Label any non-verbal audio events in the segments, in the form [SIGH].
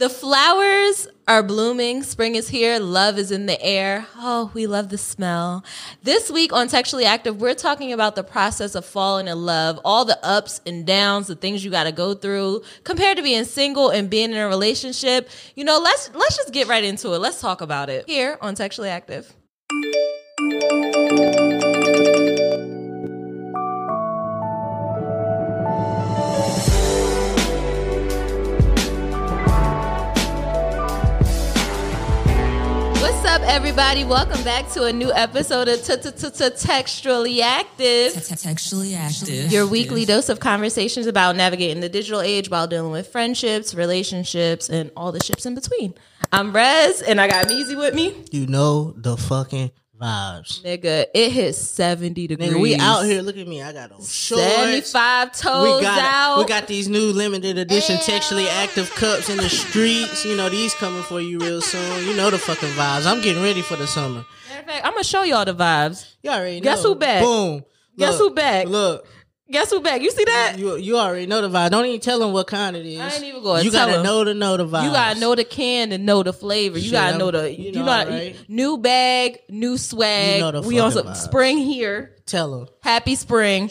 The flowers are blooming. Spring is here. Love is in the air. Oh, we love the smell. This week on Textually Active, we're talking about the process of falling in love, all the ups and downs, the things you got to go through compared to being single and being in a relationship. You know, let's let's just get right into it. Let's talk about it here on Textually Active. Everybody? Welcome back to a new episode of Textually Active. Textually active. Your weekly dose of conversations about navigating the digital age while dealing with friendships, relationships, and all the ships in between. I'm Rez, and I got Meezy with me. You know the fucking vibes. Nigga, it hit 70 degrees. Nigga, we out here. Look at me. I got on shorts. 75 toes We got out. we got these new limited edition textually active cups in the streets. You know these coming for you real soon. You know the fucking vibes. I'm getting ready for the summer. Matter of fact, I'm going to show y'all the vibes. You already know. Guess who back? Boom. Guess Look, who back? Look, Guess who back? You see that? you you already know the vibe. Don't even tell them what kind it is. I ain't even gonna You tell gotta know the know the vibe. You gotta know the can and know the flavor. You Shit, gotta know the you you know, know, right? new bag, new swag. You know we on some vibes. spring here. Tell them. Happy spring.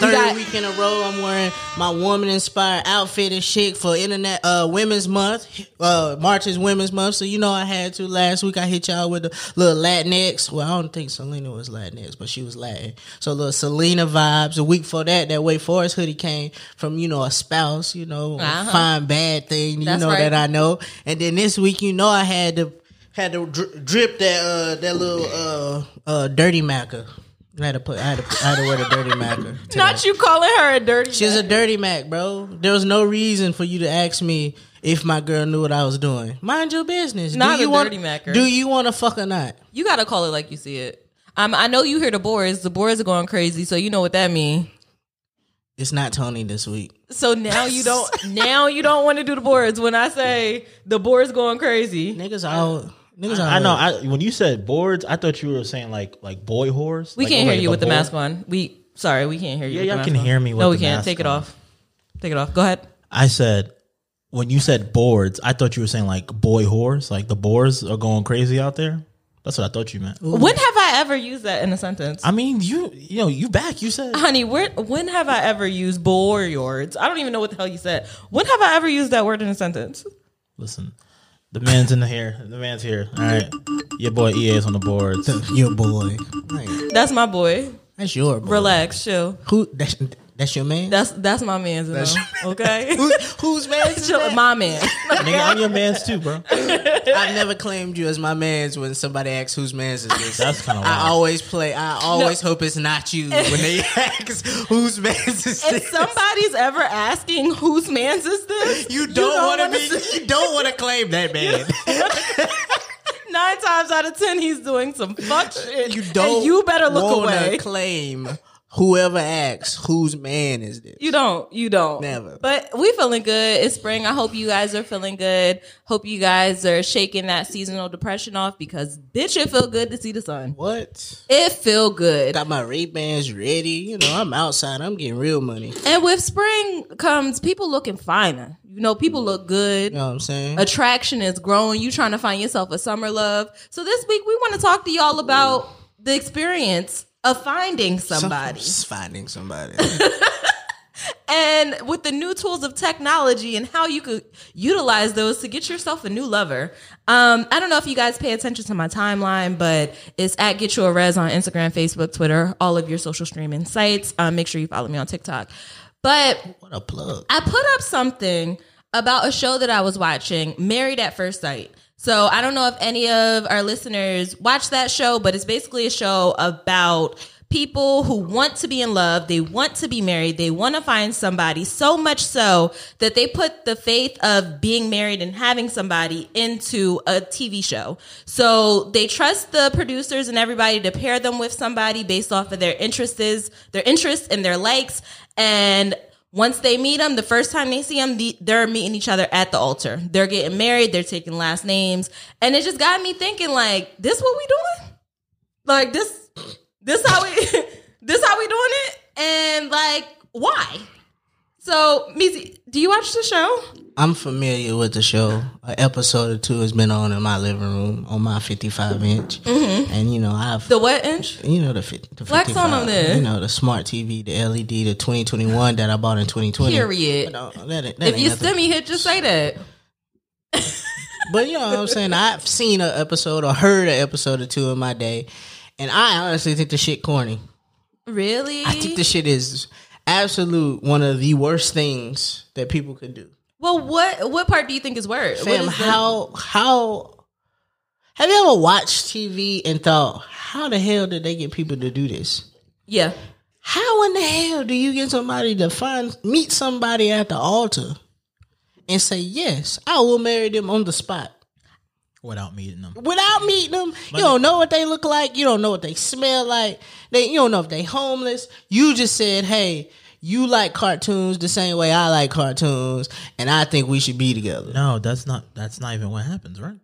Third got- week in a row, I'm wearing my woman inspired outfit and shit for Internet uh Women's Month. Uh March is Women's Month, so you know I had to. Last week I hit y'all with a little Latinx. Well, I don't think Selena was Latinx, but she was Latin. So little Selena vibes. A week for that, that Wake Forest hoodie came from you know a spouse, you know, Uh-huh. a fine bad thing. You That's know right. that I know. And then this week, you know, I had to had to drip that uh that little uh uh dirty macker. I had to put. I had to. I had to wear the dirty macker. today. [LAUGHS] Not you calling her a dirty. Mac. She's a dirty Mac, bro. There was no reason for you to ask me if my girl knew what I was doing. Mind your business. Not do you a want, dirty Macker. Do you want to fuck or not? you gotta call it like you see it. Um, I know you hear the boards. The boards are going crazy, so you know what that means. It's not Tony this week. So now you don't. [LAUGHS] now you don't want to do the boards when I say the boards going crazy. Niggas all. Niggas I all- know. I, when you said boards, I thought you were saying like like boy whores. We Like, can't like hear you with the mask on. We sorry, we can't hear you. Yeah, with y'all mask can on. hear me with no, we the can't. mask Take it off. Take it off. Go ahead. I said when you said boards, I thought you were saying like boy whores. Like the boars are going crazy out there. That's what I thought you meant. When have I ever used that in a sentence? I mean, you you know you back. You said Honey, where, when have I ever used boards? I don't even know what the hell you said. When have I ever used that word in a sentence? listen. The man's in the here. The man's here. All right, your boy EA is on the boards. your boy. Right. That's my boy. That's your boy. Relax, chill. Who? That's that's your man. That's that's my man's. That's- Though, okay, [LAUGHS] Who, whose man? is [LAUGHS] chill, that? my man. Nigga, I'm your man's too, bro. [LAUGHS] I've never claimed you as my man's when somebody asks whose man's is this. That's kinda I always play. I always hope it's not you when they ask whose man's is If this. If somebody's ever asking whose man's is this, You don't, want to wanna be. say- You don't want to claim that man. Nine times out of ten, he's doing some fuck shit. You don't. And you better look away. Claim whoever asks whose man is this. You don't. You don't. Never. But we feeling good. It's spring. I hope you guys are feeling good. Hope you guys are shaking that seasonal depression off because bitch, it feel good to see the sun. What? It feel good. Got my Ray Bans ready. You know, I'm outside. I'm getting real money. And with spring comes people looking finer. You know, people look good. know what I'm saying? Attraction is growing. You trying to find yourself a summer love. So this week we want to talk to y'all about the experience of finding somebody. Just finding somebody. [LAUGHS] And with the new tools of technology and how you could utilize those to get yourself a new lover. Um, I don't know if you guys pay attention to my timeline, but it's at Get You a Res on Instagram, Facebook, Twitter, all of your social streaming sites. Um, make sure you follow me on TikTok. But what a plug. I put up something about a show that I was watching, Married at First Sight. So I don't know if any of our listeners watch that show, but it's basically a show about people who want to be in love, they want to be married, they want to find somebody so much so that they put the faith of being married and having somebody into a TV show. So they trust the producers and everybody to pair them with somebody based off of their interests, their interests and their likes and once they meet them, the first time they see them, they're meeting each other at the altar. They're getting married. They're taking last names, and it just got me thinking, like, this what we doing? Like this, this how we, [LAUGHS] this how we doing it? And like, why? So, Missy, do you watch the show? I'm familiar with the show. An episode or two has been on in my living room on my 55 inch, and you know I've The what inch? you know the, the Flex on 55, them there. You know the smart TV, the LED, the 2021 that I bought in 2020. Period. But, uh, that that If you nothing. stimmy hit, just say that. But you know what I'm saying? I've seen an episode or heard an episode or two in my day, and I honestly think the shit corny. Really? I think the shit is absolute one of the worst things that people could do. well, what what part do you think is worse? Fam, is the- how how have you ever watched TV and thought, how the hell did they get people to do this? yeah. How in the hell do you get somebody to find meet somebody at the altar and say, Yes, I will marry them on the spot? Without meeting them. without meeting them. You don't know what they look like. You don't know what they smell like. They you don't know if they homeless. You just said, "Hey, you like cartoons the same way I like cartoons, and I think we should be together." No, that's not. That's not even what happens, right?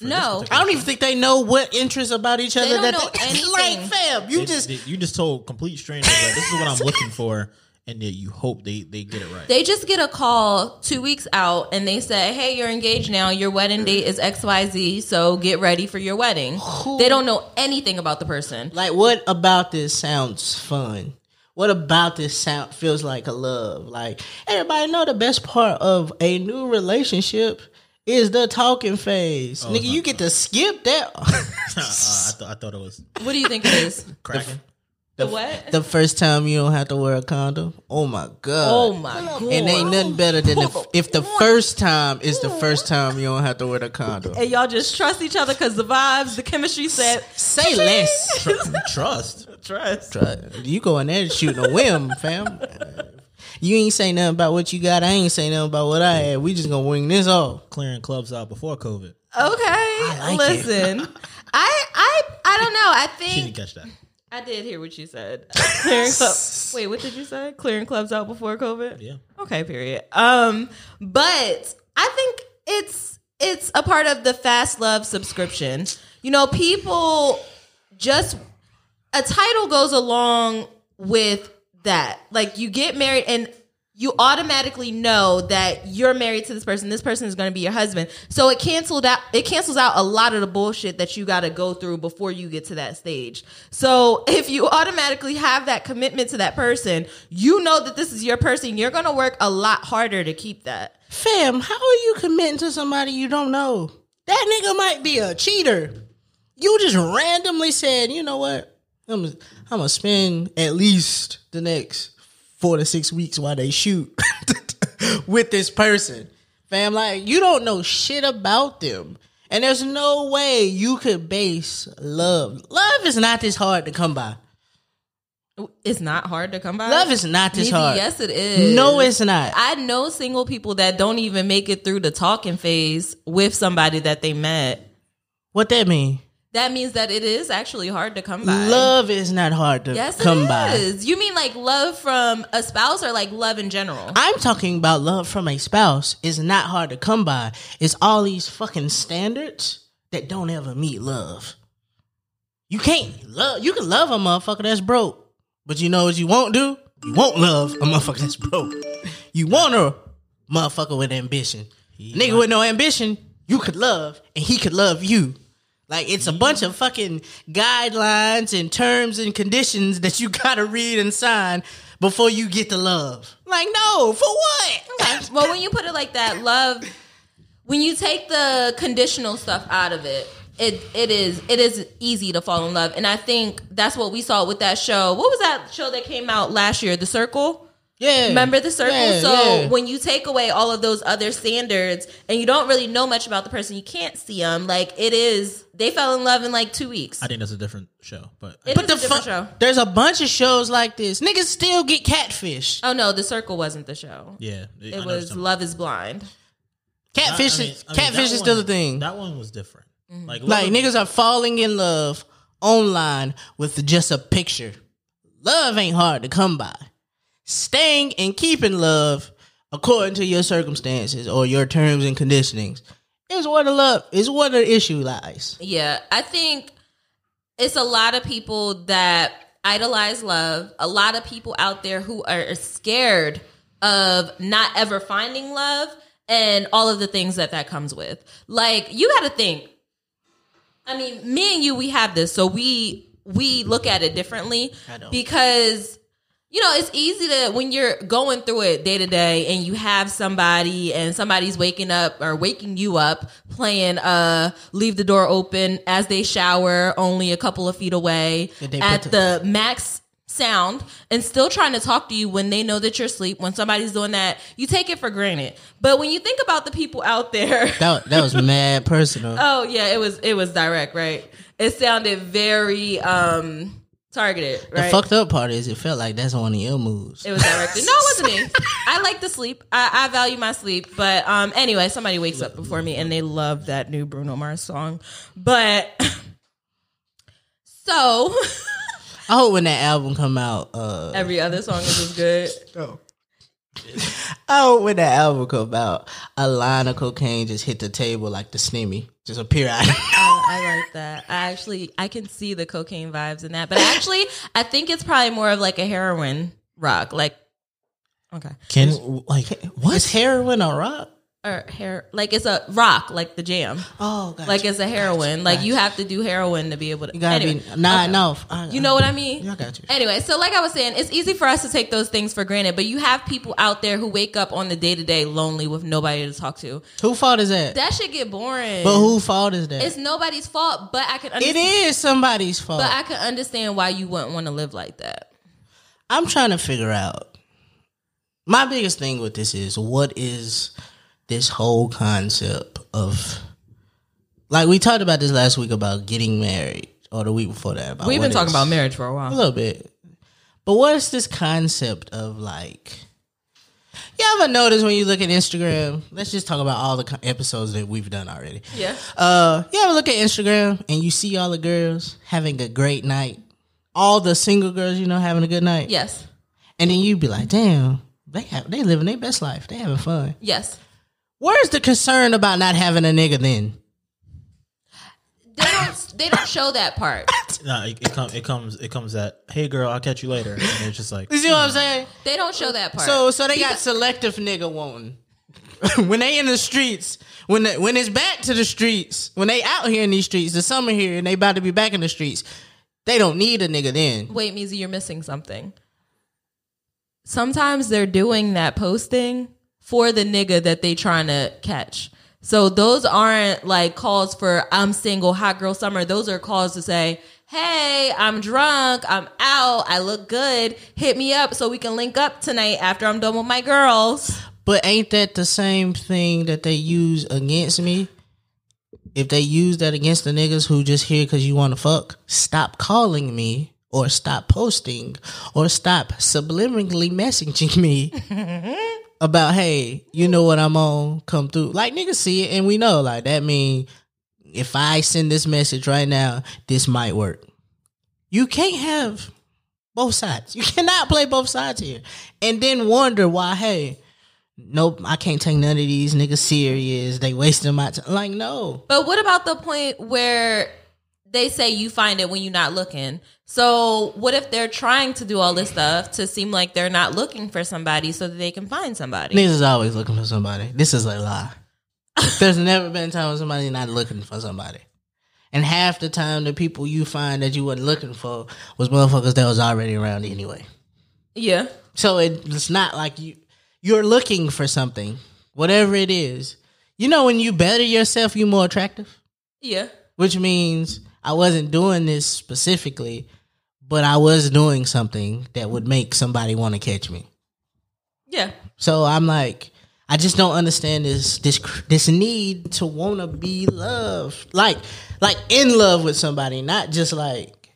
No. I don't even think they know what interests about each other. don't that know they, [LAUGHS] anything. like, fam, you They- just they- you just told complete strangers that this is what I'm looking for, [LAUGHS] and that you hope they they get it right. They just get a call two weeks out and they say, Hey, you're engaged now. Your wedding date is XYZ, so get ready for your wedding. They don't know anything about the person. like, what about this sounds fun? What about this sound feels like a love? Like everybody know the best part of a new relationship is the talking phase. Nigga, you get to skip that. [LAUGHS] uh, I, th- I thought it was What do you think it is? cracking. The what? the first time you don't have to wear a condom. Oh my god. oh my god. And ain't nothing better than if, [LAUGHS] if the first time is the first time you don't have to wear the condom. And y'all just trust each other because the vibes, the chemistry said. Say less. [LAUGHS] Trust. Trust. Trust. You go in there shooting a whim, fam. You ain't say nothing about what you got. I ain't say nothing about what I had. We just gonna wing this off. Clearing clubs out before COVID. Okay. like Listen. [LAUGHS] I I I don't know. I She think didn't catch that. I did hear what you said. [LAUGHS] Clearing club. Wait, what did you say? Clearing clubs out before COVID? Yeah. Okay, period. Um, but I think it's it's a part of the fast love subscription. You know, people just a title goes along with that. Like you get married and you automatically know that you're married to this person. This person is going to be your husband. So it canceled out. It cancels out a lot of the bullshit that you got to go through before you get to that stage. So [LAUGHS] if you automatically have that commitment to that person, you know that this is your person. You're going to work a lot harder to keep that. Fam, how are you committing to somebody you don't know? That nigga might be a cheater. You just randomly said, you know what? I'm I'm gonna spend at least the next four to six weeks while they shoot [LAUGHS] with this person. Fam, like you don't know shit about them. And there's no way you could base love. Love is not this hard to come by. It's not hard to come by. Love is not this Maybe, hard. Yes, it is. No, it's not. I know single people that don't even make it through the talking phase with somebody that they met. What that mean? That means that it is actually hard to come by. Love is not hard to yes, come it by. is. You mean like love from a spouse or like love in general? I'm talking about love from a spouse is not hard to come by. It's all these fucking standards that don't ever meet love. You can't love. You can love a motherfucker that's broke, but you know what you won't do? You won't love a motherfucker that's broke. You want a motherfucker with ambition. Nigga with no ambition, you could love, and he could love you. Like it's a mm-hmm. bunch of fucking guidelines and terms and conditions that you [LAUGHS] gotta read and sign before you get to love. Like, no, for what? [LAUGHS] well, when you put it like that, love, when you take the conditional stuff out of it, it it is it is easy to fall in love, and I think that's what we saw with that show. What was that show that came out last year? The Circle. Yeah. Remember the circle? Yeah, so yeah. when you take away all of those other standards and you don't really know much about the person, you can't see them. Like it is, they fell in love in like two weeks. I think that's a different show, but It But is the a different fu- show. there's a bunch of shows like this. Niggas still get catfish. Oh no, the circle wasn't the show. yeah, I It was Love Is Blind. Catfish, I mean- I mean, catfish that is still a thing. That one was different. Mm-hmm. Like, Like niggas are falling in love online with just a picture. Love ain't hard to come by. Staying and keeping love according to your circumstances or your terms and conditionings is where the love is where the issue lies. Yeah, I think it's a lot of people that idolize love. A lot of people out there who are scared of not ever finding love and all of the things that that comes with. Like you got to think. I mean, me and you, we have this, so we we look at it differently I don't. because you know it's easy to when you're going through it day to day and you have somebody and somebody's waking up or waking you up playing uh leave the door open as they shower only a couple of feet away at the max sound and still trying to talk to you when they know that you're asleep when somebody's doing that you take it for granted. But when you think about the people out there [LAUGHS] That that was mad personal. oh yeah it was it was direct right? It sounded very um targeted The fucked up part is it felt like that's one of your moves. it was directed. No, it wasn't me. [LAUGHS] I like to sleep. I, I value my sleep. But um, anyway, somebody wakes up before me and they love that new Bruno Mars song. But [LAUGHS] so I hope when that album come out, uh every other song is as good. I hope when that album come out, a line of cocaine just hit the table like the stimmy. Just appear out. I, [LAUGHS] oh, I like that. I actually I can see the cocaine vibes in that. But actually, I think it's probably more of like a heroin rock. Like okay. Can like Is what? heroin a rock? Or hair like it's a rock, like the jam. Oh, gotcha. Like it's a heroin. Like you have to do heroin to be able to you gotta anyway. be nah, Okay. no. I, You know what I mean? I got you. Anyway, so like I was saying, it's easy for us to take those things for granted, but you have people out there who wake up on the day to day lonely with nobody to talk to. Who fault is that? That should get boring. but who fault is that? It's nobody's fault, but I can it understand. is somebody's fault. But I can understand why you wouldn't want to live like that. I'm trying to figure out. My biggest thing with this is what is this whole concept of like we talked about this last week about getting married or the week before that. About We've been talking about marriage for a while a little bit, but what's this concept of like? You ever notice when you look at Instagram? Let's just talk about all the episodes that we've done already. Yeah. Uh, you ever look at Instagram and you see all the girls having a great night? All the single girls, you know, having a good night. Yes. And then you'd be like, damn, they have they living their best life. They having fun. Yes. Where's the concern about not having a nigga then? They don't. They don't show that part. [LAUGHS] No, it, it, come, it comes. It comes at, hey girl, I'll catch you later. And it's just like, You see what I'm hmm. saying? They don't show that part. So so they got selective nigga wanting. [LAUGHS] when they in the streets, when the, when it's back to the streets, when they out here in these streets, the summer here and they about to be back in the streets, they don't need a nigga then. Wait, Meezy, you're missing something. Sometimes they're doing that posting for the nigga that they trying to catch. So those aren't like calls for I'm single, hot girl summer. Those are calls to say, Hey, I'm drunk, I'm out, I look good. Hit me up so we can link up tonight after I'm done with my girls. But ain't that the same thing that they use against me? If they use that against the niggas who just here because you want to fuck, stop calling me or stop posting or stop subliminally messaging me [LAUGHS] about, hey, you know what I'm on, come through. Like niggas see it and we know, like that mean if I send this message right now, this might work. You can't have both sides. You cannot play both sides here. And then wonder why, hey, nope, I can't take none of these niggas serious. They wasting my time. Like, no. But what about the point where they say you find it when you're not looking? So what if they're trying to do all this stuff to seem like they're not looking for somebody so that they can find somebody? Niggas is always looking for somebody. This is a lie. [LAUGHS] There's never been a time when somebody not looking for somebody. And half the time, the people you find that you weren't looking for was motherfuckers that was already around anyway. Yeah. So it, it's not like you you're looking for something, whatever it is. You know, when you better yourself, you more attractive. Yeah. which means I wasn't doing this specifically, but I was doing something that would make somebody want to catch me. Yeah. So I'm like, I just don't understand this this this need to want to be loved, like like in love with somebody, not just like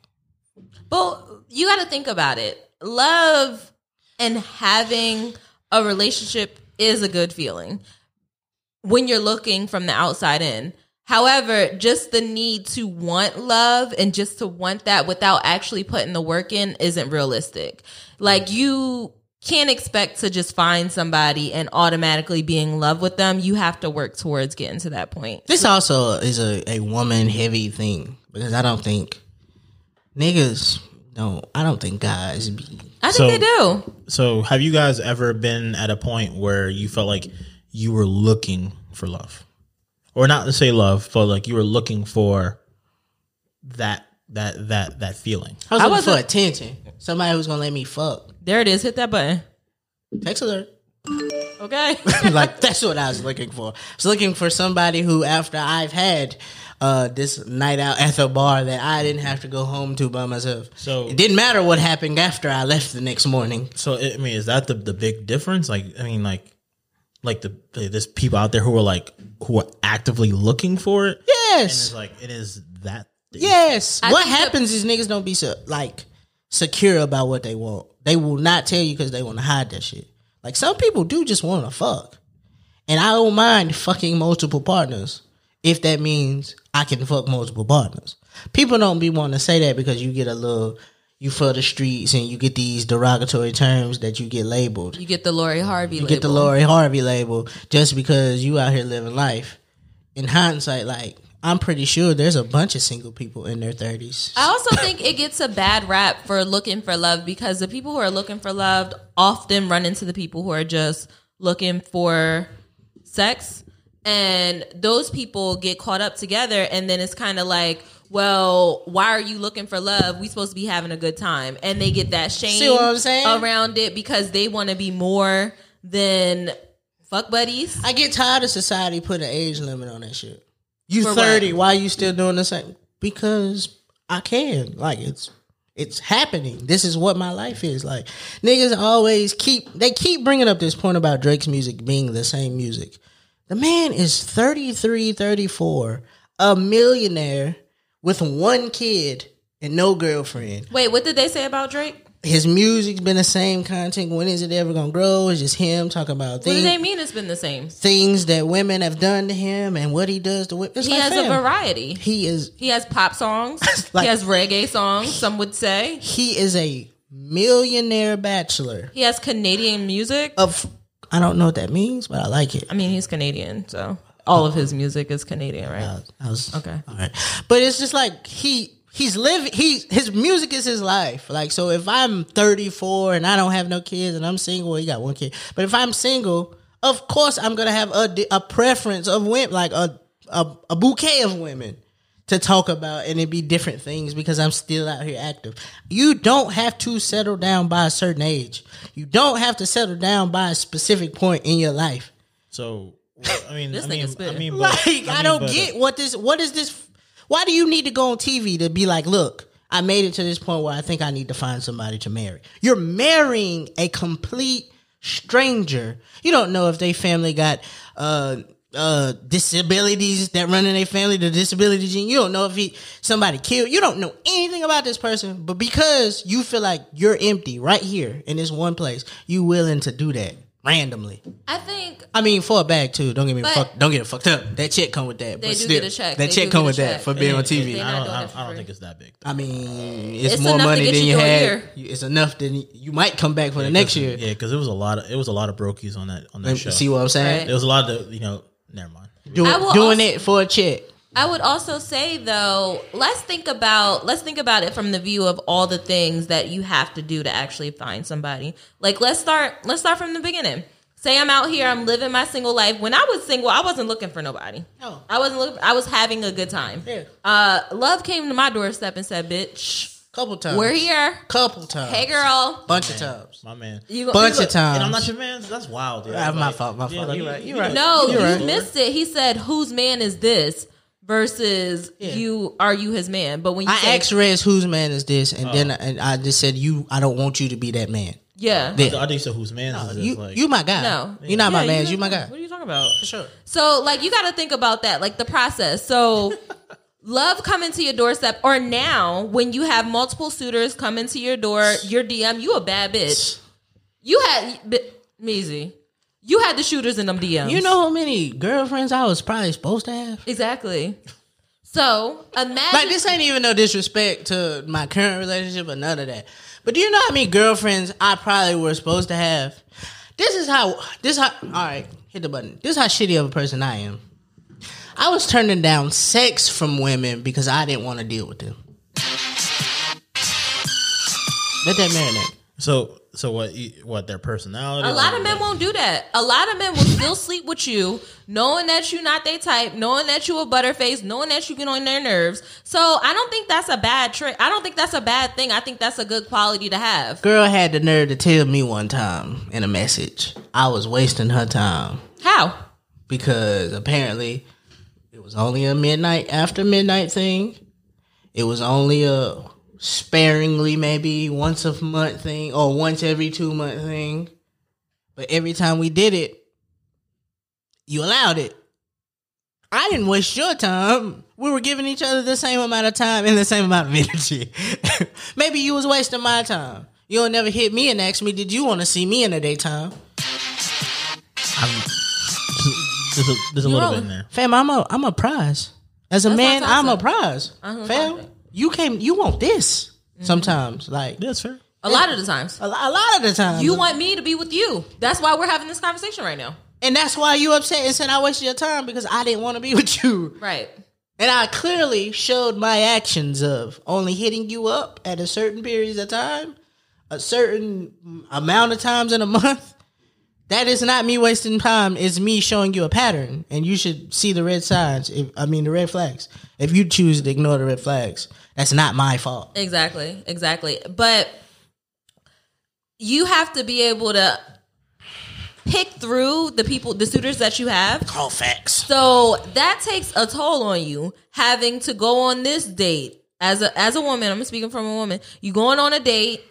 But you got to think about it. Love and having a relationship is a good feeling when you're looking from the outside in. However, just the need to want love and just to want that without actually putting the work in isn't realistic. Like you can't expect to just find somebody and automatically be in love with them. You have to work towards getting to that point. this. Also, is a a woman heavy thing because I don't think niggas don't. I don't think guys be. I think So- they do. So, have you guys ever been at a point where you felt like you were looking for love, or not to say love, but like you were looking for that that that that feeling? I was I looking for wasn't- attention. Somebody who's gonna let me fuck. There it is. Hit that button. Text alert. Okay. [LAUGHS] [LAUGHS] like that's what I was looking for. I was looking for somebody who, after I've had uh, this night out at the bar, that I didn't have to go home to by myself. So- it didn't matter what happened after I left the next morning. So, I mean, is that the the big difference? Like, I mean, like, like the there's people out there who are like who are actively looking for it. And Yes, it's like it is that. yes. I what happens is niggas don't be so like secure about what they want. They will not tell you because they want to hide that shit. Like some people do just want to fuck, and I don't mind fucking multiple partners if that means I can fuck multiple partners. People don't be wanting to say that because you get a little you for the streets and you get these derogatory terms that you get labeled. You get the Lori Harvey. You get the Lori Harvey label just because you out here living life. In hindsight, like I'm pretty sure there's a bunch of single people in their thirties. I also think it gets a bad rap for looking for love because the people who are looking for love often run into the people who are just looking for sex. And those people get caught up together, and then it's kind of like, well, why are you looking for love? We supposed to be having a good time, and they get that shame See what I'm saying? around it because they want to be more than fuck buddies. I get tired of society putting an age limit on that shit. You For what? thirty, why you still doing the same? Because I can. Like it's it's happening. This is what my life is. Like niggas always keep they keep bringing up this point about Drake's music being the same music. The man is 33, 34, a millionaire with one kid and no girlfriend. Wait, what did they say about Drake? His music's been the same content. When is it ever gonna grow? It's just him talking about What do things they mean it's been the same? things that women have done to him and what he does to women. It's He like, has fam, a variety. He is He has pop songs. [LAUGHS] Like- he has reggae songs. Some would say he is a millionaire bachelor he has Canadian music. of I don't know what that means, but I like it. I mean, he's Canadian, so all of his music is Canadian, right? I was Okay. All right, but it's just like he he's living. He his music is his life. Like so, if I'm 34 and I don't have no kids and I'm single, well, he got one kid. But if I'm single, of course I'm gonna have a a preference of women, like a a, a bouquet of women. To talk about and it'd be different things because I'm still out here active. You don't have to settle down by a certain age. You don't have to settle down by a specific point in your life. So, well, I mean, This I nigga mean, spit. I mean, but- Like I, mean, don't but- get what this. What is this? Why do you need to go on TV to be like, look, I made it to this point where I think I need to find somebody to marry. You're marrying a complete stranger. You don't know if they family got uh uh disabilities that run in their family, the disability gene. You don't know if he somebody killed. You don't know anything about this person, but because you feel like you're empty right here in this one place, you willing to do that randomly. I think I mean, for a bag too. Don't get me But- fucked. Don't get it fucked up. That check come with that. They but do still, get a check. That They check come get a with that for being on TV. I don't, I don't, I don't think it's that big. I mean, it's, It's more money than you you had. year. It's enough than you might come back for the next year. Yeah, because it was a lot of it was a lot of brokies on that on that show. See what I'm saying? Right. There was a lot of you know. Never mind. Doing, doing also- it for a check. I would also say though, let's think about let's think about it from the view of all the things that you have to do to actually find somebody. Like let's start let's start from the beginning. Say I'm out here, I'm living my single life. When I was single, I wasn't looking for nobody. No. I wasn't looking I was having a good time. Yeah. Uh love came to my doorstep and said, "Bitch, Couple times. we're here. Couple times. Hey girl, Bunch of times. My man. you go- Bunch you of times. And I'm not your man. That's wild. Dude. Ah, my Like, fault, my yeah, fault. like, You you- right, you you right. No, You're you right. missed it. He said, "Whose man is this?" Versus Yeah. you are you his man. But when you I say, asked Rez whose man is this, and Oh. then and I just said you. I don't want you to be that man. yeah, Then- I think you said whose man is oh, this? you like, you my guy. No. you're not my Yeah, man. you You my guy. What are you talking about? For sure. So, like, you got to think about that, like the process. So, [LAUGHS] love coming to your doorstep, or now when you have multiple suitors come into your door, your DM, you a bad bitch. You had bi- Meezy. You had the shooters in them DMs. You know how many girlfriends I was probably supposed to have? exactly. So imagine Like this ain't even no disrespect to my current relationship or none of that. But do you know how many girlfriends I probably were supposed to have? This is how this how all right, hit the button. This is how shitty of a person I am. I was turning down sex from women because I didn't want to deal with them. Let that marinate. So so what? What their personality? A lot of men won't do that. A lot of men will still sleep with you, knowing that you're not their type, knowing that you a butterface, knowing that you get on their nerves. So I don't think that's a bad trick. I don't think that's a bad thing. I think that's a good quality to have. Girl had the nerve to tell me one time in a message I was wasting her time How? because apparently it was only a midnight after midnight thing. It was only a sparingly maybe once a month thing or once every two month thing. But every time we did it, you allowed it. I didn't waste your time. We were giving each other the same amount of time and the same amount of [LAUGHS] energy. maybe you was wasting my time. You'll never hit me and ask me, did you want to see me in the daytime? There's a, there's a little bit in there. Fam, I'm a I'm a prize. As a That's man, I'm I'm a prize. Uh-huh, Fam, exactly. You came you want this mm-hmm. sometimes. Like Yeah, that's fair. A lot of the times. a, lo- a lot of the time. You want me to be with you. That's why we're having this conversation right now. and that's why you upset and said I wasted your time because I didn't want to be [LAUGHS] with you. Right. And I clearly showed my actions of only hitting you up at a certain periods of time, a certain amount of times in a month. That is not me wasting time. It's me showing you a pattern, and you should see the red signs. If I mean the red flags. If you choose to ignore the red flags, that's not my fault. Exactly. Exactly. But you have to be able to pick through the people, the suitors that you have. Call facts. So that takes a toll on you having to go on this date as a as a woman. I'm speaking from a woman. You going on a date,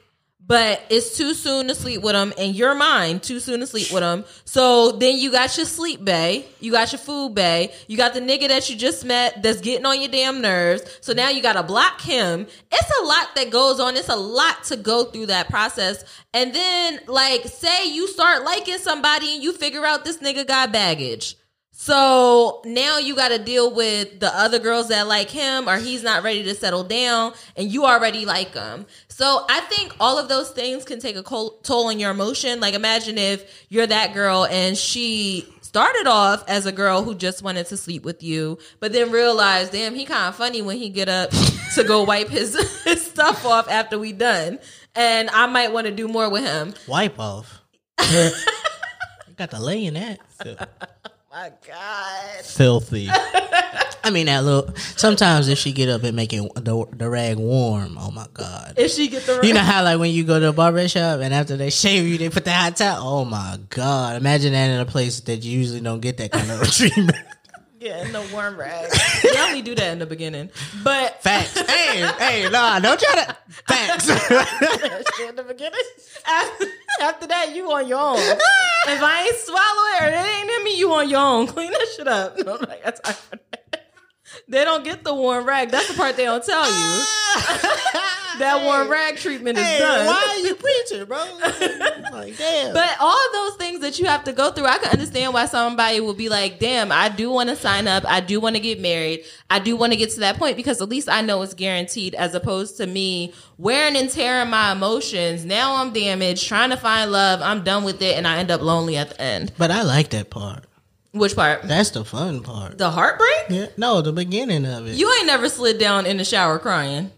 but it's too soon to sleep with them, and your mind too soon to sleep with them. So then you got your sleep bay, you got your food bay, you got the nigga that you just met that's getting on your damn nerves. So now you got to block him. It's a lot that goes on. It's a lot to go through that process. And then, like, say you start liking somebody and you figure out this nigga got baggage. So now you got to deal with the other girls that like him, or he's not ready to settle down, and you already like him. So I think all of those things can take a toll on your emotion. Like imagine if you're that girl and she started off as a girl who just wanted to sleep with you, but then realized, damn, he kind of funny when he get up [LAUGHS] to go wipe his, [LAUGHS] his stuff off after we done, and I might want to do more with him. Wipe off. [LAUGHS] got the lay in that. My God. Filthy. [LAUGHS] I mean that little. Sometimes if she get up and make it the, the rag warm, oh my god. If she get the You know how like when you go to a barber shop and after they shave you, they put the hot towel. Oh my god! Imagine that in a place that you usually don't get that kind of [LAUGHS] treatment. Yeah, in the warm [LAUGHS] rag. they only do that in the beginning. But Facts. [LAUGHS] hey, hey, nah, don't try to. Facts. [LAUGHS] in the beginning. After, after that, you on your own. if I ain't swallow it or it ain't in me, you on your own. Clean that shit up. No, like, that's time for that. They don't get the warm rag. That's the part they don't tell you. That one rag treatment is hey, done. why are you preaching, bro? [LAUGHS] like damn. But all those things that you have to go through, I can understand why somebody will be like, damn, I do want to sign up. I do want to get married. I do want to get to that point because at least I know it's guaranteed as opposed to me wearing and tearing my emotions. Now I'm damaged, trying to find love. I'm done with it and I end up lonely at the end. but I like that part. Which part? That's the fun part. The heartbreak? Yeah, no, the beginning of it. You ain't never slid down in the shower crying.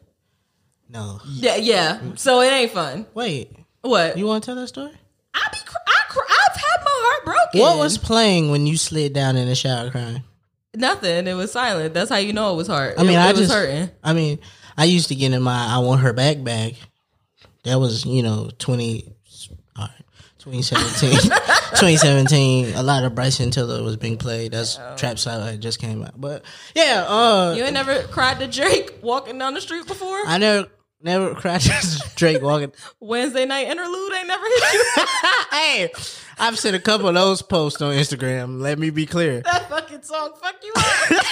No, Yeah, yeah. So it ain't fun. wait. What? You want to tell that story? I be, cr- I cr- I've had my heart broken. What was playing when you slid down in the shower crying? nothing? It was silent. That's how you know it was hard. I mean, it, I it was hurting. I mean, I used to get in my I want her back bag. That was, you know, 20, all right, 2017. [LAUGHS] 2017, a lot of Bryson Tiller was being played. That's Trap Side just came out. But yeah, uh, You ain't never cried to Drake walking down the street before? I never, never cried [LAUGHS] to Drake walking. Wednesday night interlude ain't never hit you. [LAUGHS] hey, I've seen a couple of those posts on Instagram. Let me be clear. that fucking song fuck you up.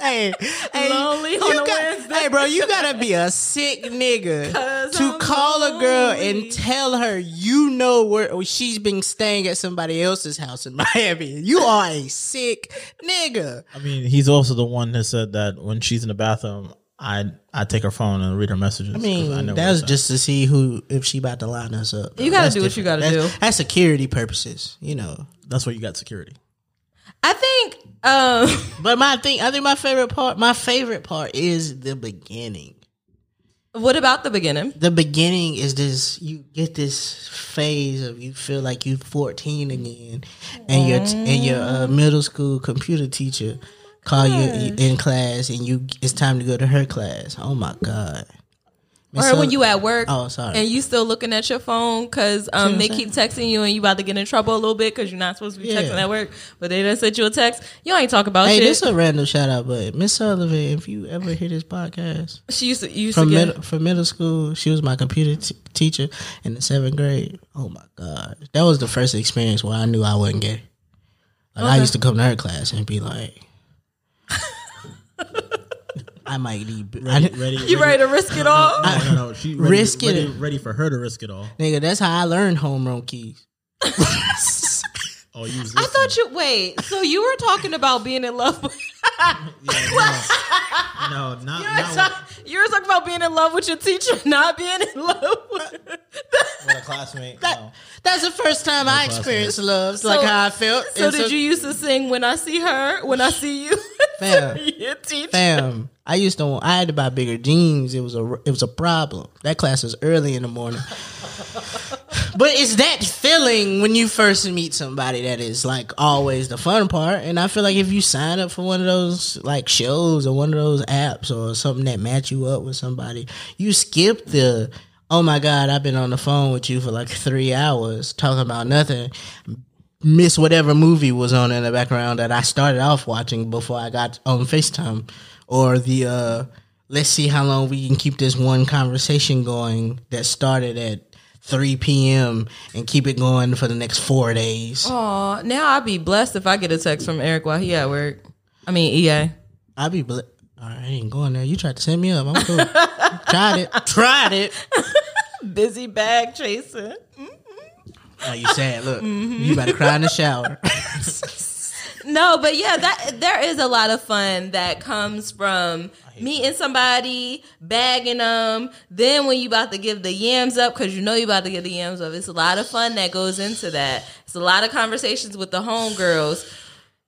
[LAUGHS] hey, hey, Lonely on a got- Wednesday. Hey, bro, you gotta be a sick nigga to I'm call a girl and tell her you know where oh, she's been staying at somebody else's house in Miami. You are a sick nigga. I mean, he's also the one that said that when she's in the bathroom, I I take her phone and read her messages. I mean, know that was what's up. just to see who if she about to line us up. You gotta That's do what you gotta That's- do. That's security purposes, you know. that's where you got security. I think um [LAUGHS] But my thing, I think my favorite part, my favorite part is the beginning. What about the beginning? the beginning is this you get this phase of you feel like you're 14 again and your and your uh, middle school computer teacher call you in class and you it's time to go to her class oh my god Or when you at work Oh, sorry. and you still looking at your phone because um, they keep texting you and you about to get in trouble a little bit because you're not supposed to be Yeah. texting at work, but they done sent you a text. You ain't talk about hey shit. this is a random shout out but miss sullivan if you ever hear this podcast she used to, you used from to get, middle, from middle school she was my computer t- teacher in the seventh grade oh my god that was the first experience where i knew i wasn't gay like i used to come to her class and be like i might need Ready, I, ready, [LAUGHS] you ready to risk it all? No, no, no. She ready, Risk it. ready, ready for her to risk it all. nigga that's how i learned home run keys [LAUGHS] Oh, you was I listening. thought you wait. So you were talking about being in love with [LAUGHS] Yeah, no, no, not, you were, not talk- you were talking about being in love with your teacher, [LAUGHS] not being in love with with, with a classmate. no. that's the first time i classmate. experienced love like how i felt So And did you used to sing when I see her, when I see you? [LAUGHS] Fam. your teacher. Fam, I used to. I had to buy bigger jeans. It was a. It was a problem. That class was early in the morning. But it's that feeling when you first meet somebody that is like always the fun part. And I feel like if you sign up for one of those like shows or one of those apps or something that match you up with somebody, you skip the. Oh my God! I've been on the phone with you for like three hours talking about nothing miss whatever movie was on in the background that I started off watching before I got on FaceTime. Or the uh let's see how long we can keep this one conversation going that started at 3 p.m. and keep it going for the next four days. Oh, now I'd be blessed if I get a text from Eric while he at work. I mean, EA. I'd be bl- all right, I ain't going there. You tried to send me up. I'm cool. [LAUGHS] Tried it. Tried it. [LAUGHS] Busy bag chasing. Oh, you sad. Look, you about to cry in the shower. [LAUGHS] No, but yeah, that there is a lot of fun that comes from meeting somebody, bagging them. Then when you about to give the yams up, because you know you about to give the yams up, it's a lot of fun that goes into that. It's a lot of conversations with the homegirls,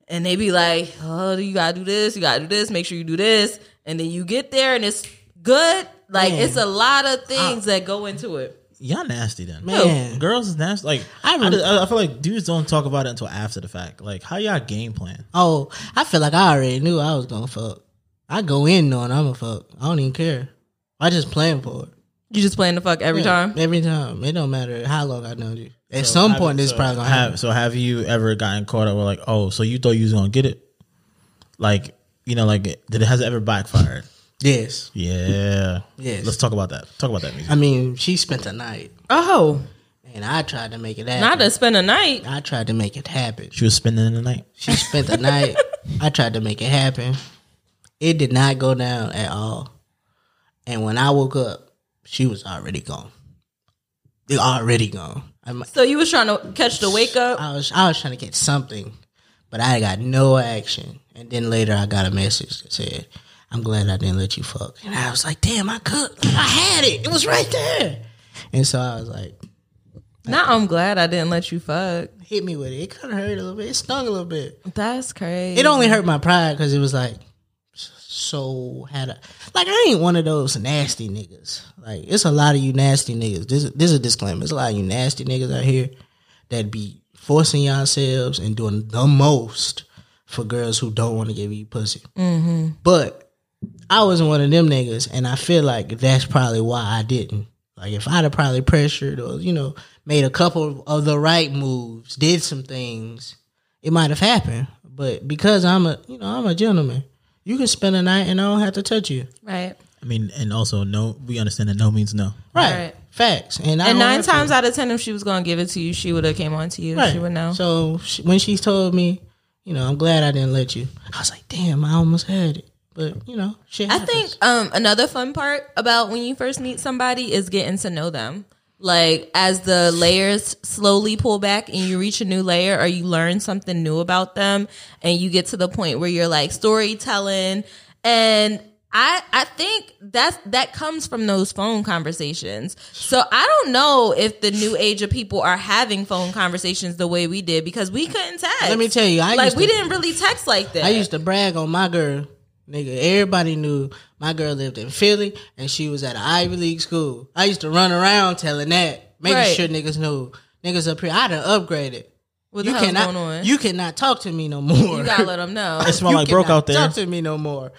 and they be like, "Oh, you gotta do this, you gotta do this, make sure you do this," and then you get there and it's good. Like Man. it's a lot of things that go into it. Y'all nasty then. Man. Girls is nasty. Like I I, just- I, feel like dudes don't talk about it until after the fact. Like how y'all game plan? Oh, I feel like I already knew I was gonna fuck. I go in knowing I'm a fuck. I don't even care. I just plan for it. You just plan the fuck every Yeah, time. Every time. It don't matter how long I know you. At So some point, this so probably gonna have. happen. So have you ever gotten caught up with like, oh, so you thought you was gonna get it? Like you know, like did it has it ever backfired? Yes. Yeah. Yes. Let's talk about that. Talk about that music. I mean, she spent a night, Oh, and I tried to make it happen. not to spend a night. I tried to make it happen. She was spending the night. She spent the night. I tried to make it happen. It did not go down at all. And when I woke up, she was already gone. It already gone. I'm, So you was trying to catch the wake up. I was I was trying to get something, but I got no action. And then later I got a message that said, "I'm glad I didn't let you fuck." And I was like, "Damn, I could. I had it. It was right there." And so I was like, Now I'm glad I didn't let you fuck. "Hit me with it. It could have hurt a little bit. It stung a little bit. That's crazy. It only hurt my pride because it was like so had a like I ain't one of those nasty niggas. Like it's a lot of you nasty niggas. This this is a disclaimer. There's a lot of you nasty niggas out here that be forcing yourselves and doing the most for girls who don't want to give you pussy. Mm-hmm. But I wasn't one of them niggas, and I feel like that's probably why I didn't. Like if I'd have probably pressured or you know made a couple of the right moves, did some things, it might have happened. But because I'm a you know I'm a gentleman, you can spend a night and I don't have to touch you. right. I mean, and also no, we understand that no means no. Right. Right. Facts. And, I And nine have to. times out of ten, if she was gonna give it to you, she would have came on to you. Right. She would know. So she, when she told me, you know, I'm glad I didn't let you. I was like, damn, I almost had it. But you know, shit. I think um, another fun part about when you first meet somebody is getting to know them. Like as the layers slowly pull back and you reach a new layer or you learn something new about them and you get to the point where you're like storytelling and I I think that's that comes from those phone conversations. So I don't know if the new age of people are having phone conversations the way we did because we couldn't text. Let me tell you, I like we to- didn't really text like that. I used to brag on my girl Nigga, everybody knew my girl lived in Philly and she was at an Ivy League school. I used to run around telling that, making Right. sure niggas knew niggas up here. I done upgraded. What the you hell's cannot, going on? you cannot talk to me no more. You gotta let them know. It smell like broke out there. Talk to me no more,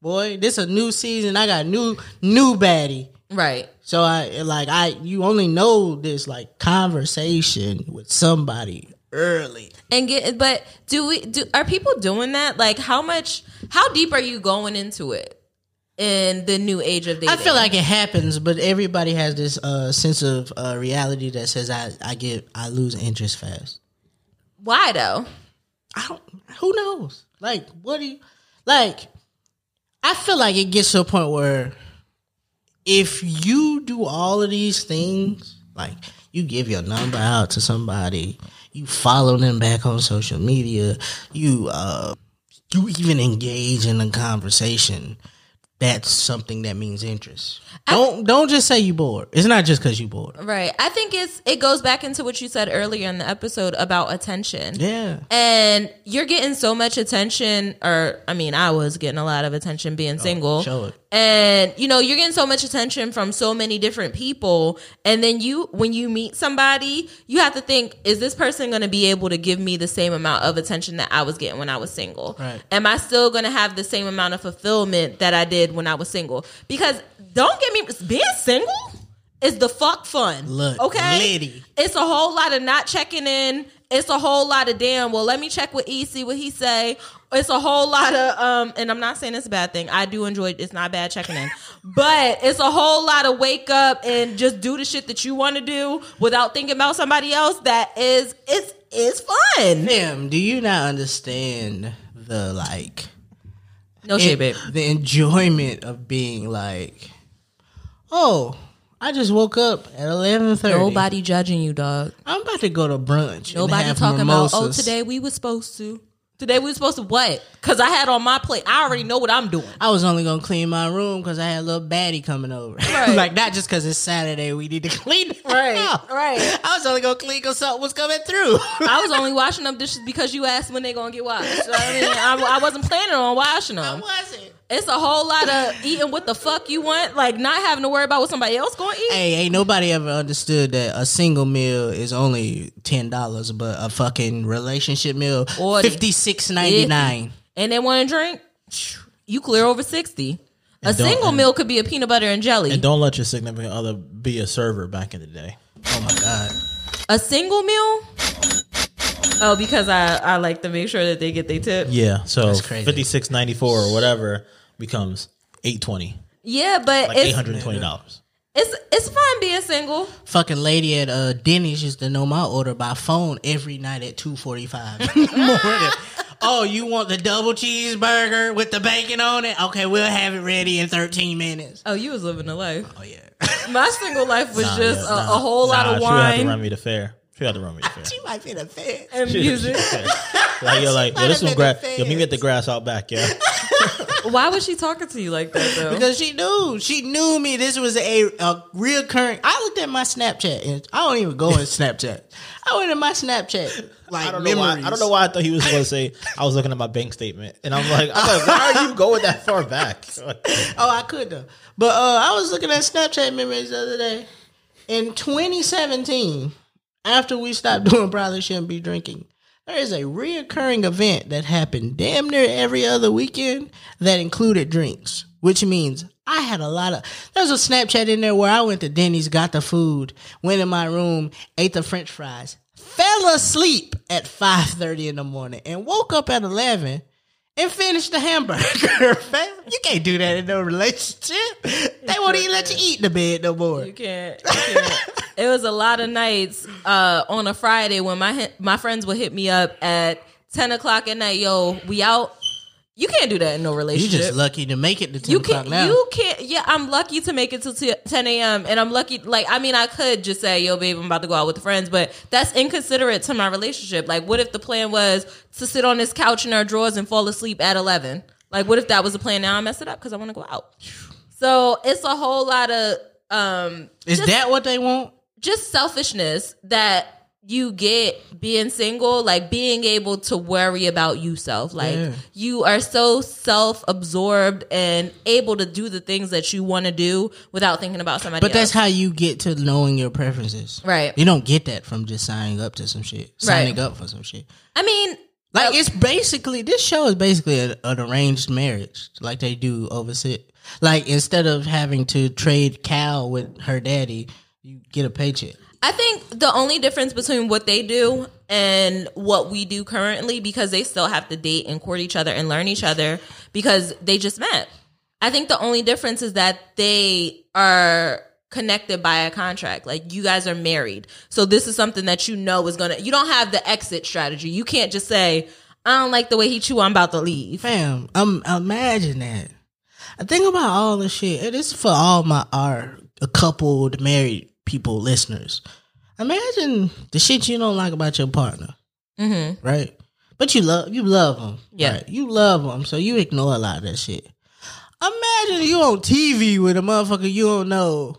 boy. This a new season. I got new new baddie. right. So I like I you only know this like conversation with somebody early. And get but do we do are people doing that? Like how much how deep are you going into it in the new age of dating? I feel like it happens, but everybody has this uh, sense of uh, reality that says I I get I lose interest fast. why though? I don't. Who knows? Like, what do you like? I feel like it gets to a point where if you do all of these things, like you give your number out to somebody, you follow them back on social media, you uh, you even engage in a conversation. That's something that means interest. Don't don't just say you bored. It's not just because you bored. Right. I think it's it goes back into what you said earlier in the episode about attention. Yeah. And you're getting so much attention, or I mean, I was getting a lot of attention being single. show it. And you know, you're getting so much attention from so many different people. And then you, when you meet somebody, you have to think, is this person going to be able to give me the same amount of attention that I was getting when I was single? Right. Am I still going to have the same amount of fulfillment that I did when I was single? Because don't get me, being single is the fuck fun. Look, okay. It's a whole lot of not checking in. It's a whole lot of damn. Well, let me check with E, see what he say. It's a whole lot of um, and I'm not saying it's a bad thing. I do enjoy. It's not bad checking in, but it's a whole lot of wake up and just do the shit that you want to do without thinking about somebody else. That is, it's it's fun. Damn, do you not understand the like No shit, babe. the enjoyment of being like, oh, I just woke up at eleven thirty. Nobody judging you, dog. I'm about to go to brunch. Nobody talking about. Oh, today we were supposed to. Today we were supposed to what? Because I had on my plate. I already know what I'm doing. I was only gonna clean my room because I had a little baddie coming over. [LAUGHS] Right. like not just because it's Saturday, we need to clean. Right, house. right. [LAUGHS] I was only gonna clean because something was coming through. [LAUGHS] I was only washing up dishes because you asked when they gonna get washed. I mean, I, I wasn't planning on washing them. I wasn't. It's a whole lot of eating what the fuck you want, like not having to worry about what somebody else gonna eat. Hey, ain't nobody ever understood that a single meal is only ten dollars, but a fucking relationship meal fifty six ninety nine. And they want to drink, you clear over sixty. A single meal could be a peanut butter and jelly. And don't let your significant other be a server back in the day. Oh my god. a single meal. Oh, because I I like to make sure that they get their tip. Yeah, so That's crazy. fifty six ninety four or whatever becomes eight twenty, Yeah, but like eight it's, hundred and twenty dollars. it's it's fun being single. Fucking lady at uh Denny's used to know my order by phone every night at two forty five [LAUGHS] morning. Oh, you want the double cheeseburger with the bacon on it? Okay, we'll have it ready in thirteen minutes. Oh, you was living the life. Oh yeah. My single life was Nah, just yeah, a, nah. a whole lot Nah, of She would have to wine run me the fair. [LAUGHS] She had to run me the fair. she might be the fed. and She- music. she- like you're like, yo, this might one grass. been the Yo, meet me at the grass out back, yeah. [LAUGHS] Why was she talking to you like that though? Because she knew, she knew me. This was a, a reoccurring. I looked at my Snapchat, and I don't even go in [LAUGHS] Snapchat. I went in my Snapchat, like I don't know memories. why. I don't know why I thought he was going to say I was looking at my bank statement, and I'm like, I'm like, why are you going that far back? Oh, I could though. But uh, I was looking at Snapchat memories the other day. In 2017, after we stopped [LAUGHS] doing probably shouldn't be drinking, there is a reoccurring event that happened damn near every other weekend that included drinks, which means I had a lot of. There's a Snapchat in there where I went to Denny's, got the food, went in my room, ate the French fries, fell asleep at 5:30 in the morning, and woke up at 11 and finish the hamburger. [LAUGHS] fam. you can't do that in no relationship. They won't even let you eat in the bed no more. You can't. You can't. it was a lot of nights uh, on a Friday when my my friends would hit me up at ten o'clock at night. Yo, we out. You can't do that in no relationship. You relationship. just lucky to make it to 10 you o'clock now. You can't. Yeah, I'm lucky to make it till t- 10 a.m. And I'm lucky. Like, I mean, I could just say, "Yo, babe, I'm about to go out with friends," but that's inconsiderate to my relationship. Like, what if the plan was to sit on this couch in our drawers and fall asleep at 11? Like, what if that was the plan? Now I mess it up because I want to go out. So it's a whole lot of um Is just- that what they want? just selfishness that you get being single, like being able to worry about yourself. Like Yeah. you are so self absorbed and able to do the things that you want to do without thinking about somebody else. But that's how you get to knowing your preferences. Right. You don't get that from just signing up to some shit. Signing Right. up for some shit. I mean, Like uh, it's basically this show is basically a, an arranged marriage, like they do overseas. Like instead of having to trade Cal with her daddy, you get a paycheck. I think the only difference between what they do and what we do currently, because they still have to date and court each other and learn each other because they just met. I think the only difference is that they are connected by a contract. Like you guys are married. So this is something that you know is gonna you don't have the exit strategy. You can't just say, I don't like the way he chew, I'm about to leave. Fam, um, imagine that. I think about all the shit. It is for all my our a coupled married people listeners. Imagine the shit you don't like about your partner, Mm-hmm. right? But you love you love them, Yeah. Right? You love them, so you ignore a lot of that shit. Imagine you on TV with a motherfucker you don't know,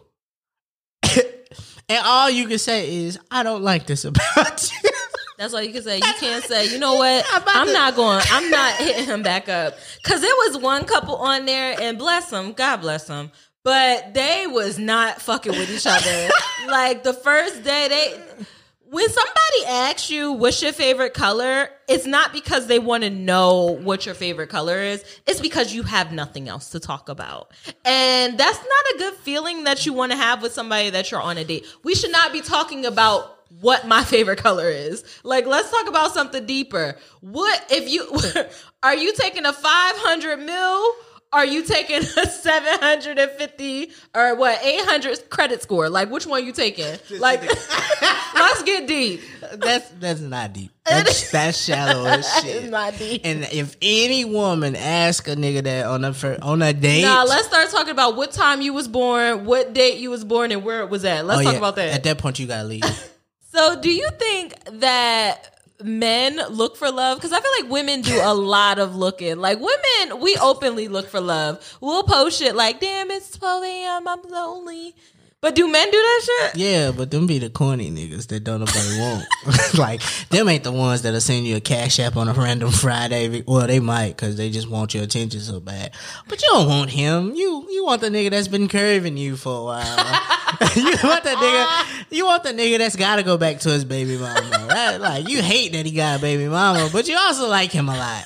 [LAUGHS] and all you can say is, "I don't like this about you." That's all you can say. You can't say, you know what? I'm about I'm to- not going. I'm not [LAUGHS] hitting him back up because there was one couple on there, and bless them, God bless them, but they was not fucking with each other. [LAUGHS] like the first day, they when somebody asks you what's your favorite color, it's not because they want to know what your favorite color is. It's because you have nothing else to talk about. And that's not a good feeling that you want to have with somebody that you're on a date. We should not be talking about what my favorite color is. Like let's talk about something deeper. What if you [LAUGHS] are you taking a 500 mil? Are you taking a 750 or what 800 credit score? Like which one you taking? Like [LAUGHS] let's get deep. that's that's not deep. That's [LAUGHS] that's shallow as shit. It's not deep. And if any woman ask a nigga that on a fir- on a date, Nah, let's start talking about what time you was born, what date you was born, and where it was at. Let's oh, talk yeah, about that. At that point, you gotta leave. [LAUGHS] So, do you think that men look for love? Because I feel like women do a lot of looking. Like women, we openly look for love. We'll post shit like, "Damn, it's twelve a.m. I'm lonely." But do men do that shit? yeah, but them be the corny niggas that don't nobody want. [LAUGHS] like them ain't the ones that'll send you a cash app on a random Friday. Well, they might because they just want your attention so bad. But you don't want him. You you want the nigga that's been curving you for a while. [LAUGHS] you want the nigga. You want the nigga that's got to go back to his baby mama. Right? Like you hate that he got a baby mama, but you also like him a lot.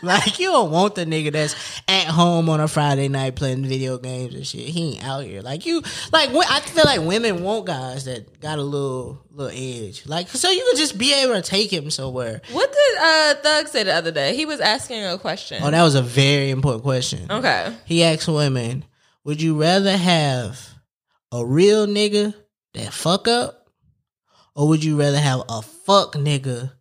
[LAUGHS] Like you don't want the nigga that's at home on a Friday night playing video games and shit. He ain't out here. Like you, like I feel like women want guys that got a little little edge. Like so you could just be able to take him somewhere. What did uh, Thug say the other day? He was asking a question. Oh, that was a very important question. okay. He asked women, "Would you rather have a real nigga that fuck up, or would you rather have a fuck nigga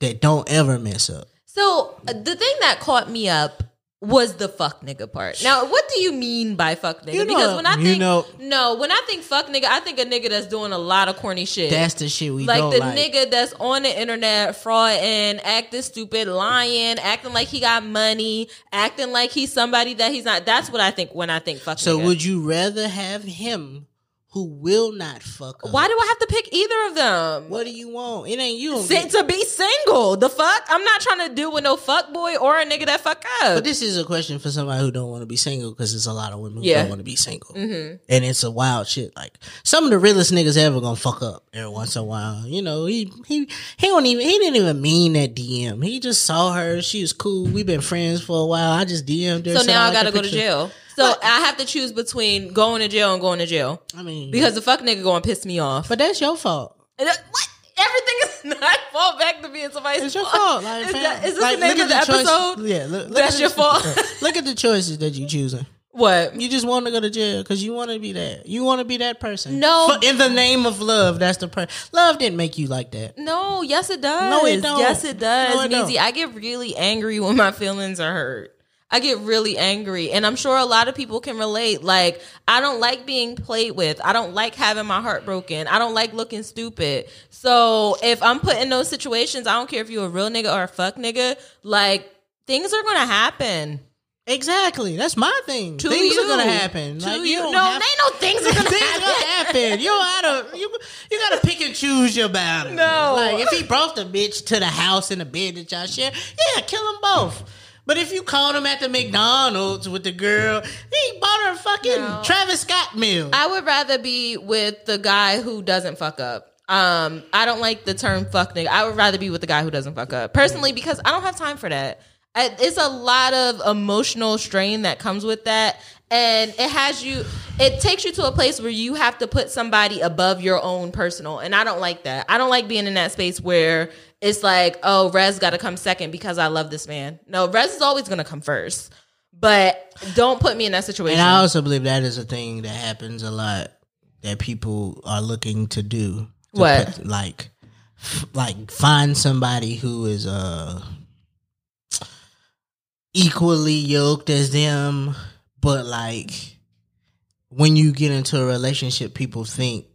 that don't ever mess up?" So uh, the thing that caught me up was the fuck nigga part. Now, what do you mean by fuck nigga? You know- because when I think know- no, when I think fuck nigga, I think a nigga that's doing a lot of corny shit. That's the shit we like the like. nigga that's on the internet frauding, acting stupid, lying, acting like he got money, acting like he's somebody that he's not. That's what I think when I think fuck So nigga. would you rather have him who will not fuck up? Why do I have to pick either of them? What do you want? It ain't you. Don't Si- get- to be single, the fuck? I'm not trying to deal with no fuck boy or a nigga that fuck up. but this is a question for somebody who don't want to be single because there's a lot of women who Yeah. don't want to be single, Mm-hmm. and it's a wild shit. Like some of the realest niggas ever gonna fuck up every once in a while. You know, he he he don't even he didn't even mean that DM. He just saw her. She was cool. We've been friends for a while. I just DM'd her. So now I like gotta go to jail. So I have to choose between going to jail and going to jail I mean, because the fuck nigga going to piss me off. but that's your fault. And that- what? Everything is [LAUGHS] not fall back to being somebody's It's your fault. Like, is, that, is this like, the name of the choice- episode? Yeah, look, look That's your the- fault. [LAUGHS] look at the choices that you choosing. What? You just want to go to jail because you want to be that. You want to be that person. No. For- in the name of love, that's the person. Love didn't make you like that. No, yes it does. No, it don't. Yes it does. No, it. Meezy, I get really angry when my feelings are hurt. I get really angry. And I'm sure a lot of people can relate. Like, I don't like being played with. I don't like having my heart broken. I don't like looking stupid. So if I'm put in those situations, I don't care if you're a real nigga or a fuck nigga, like things are gonna happen. Exactly. That's my thing. To things you. are gonna happen. To like, you. don't No, have- ain't no things are gonna things happen. gonna happen. You gotta you, you gotta pick and choose your battles. No. Like if he brought the bitch to the house and the bed that y'all share, yeah, kill them both. But if you caught him at the McDonald's with the girl, he bought her a fucking No. Travis Scott meal. I would rather be with the guy who doesn't fuck up. Um, I don't like the term fuck nigga. I would rather be with the guy who doesn't fuck up personally because I don't have time for that. I, it's a lot of emotional strain that comes with that, and it has you. It takes you to a place where you have to put somebody above your own personal, and I don't like that. I don't like being in that space where it's like, oh, Rez got to come second because I love this man. No, Rez is always going to come first, but don't put me in that situation. and I also believe that is a thing that happens a lot that people are looking to do. To What? put- like, f- like find somebody who is uh equally yoked as them, but like when you get into a relationship, people think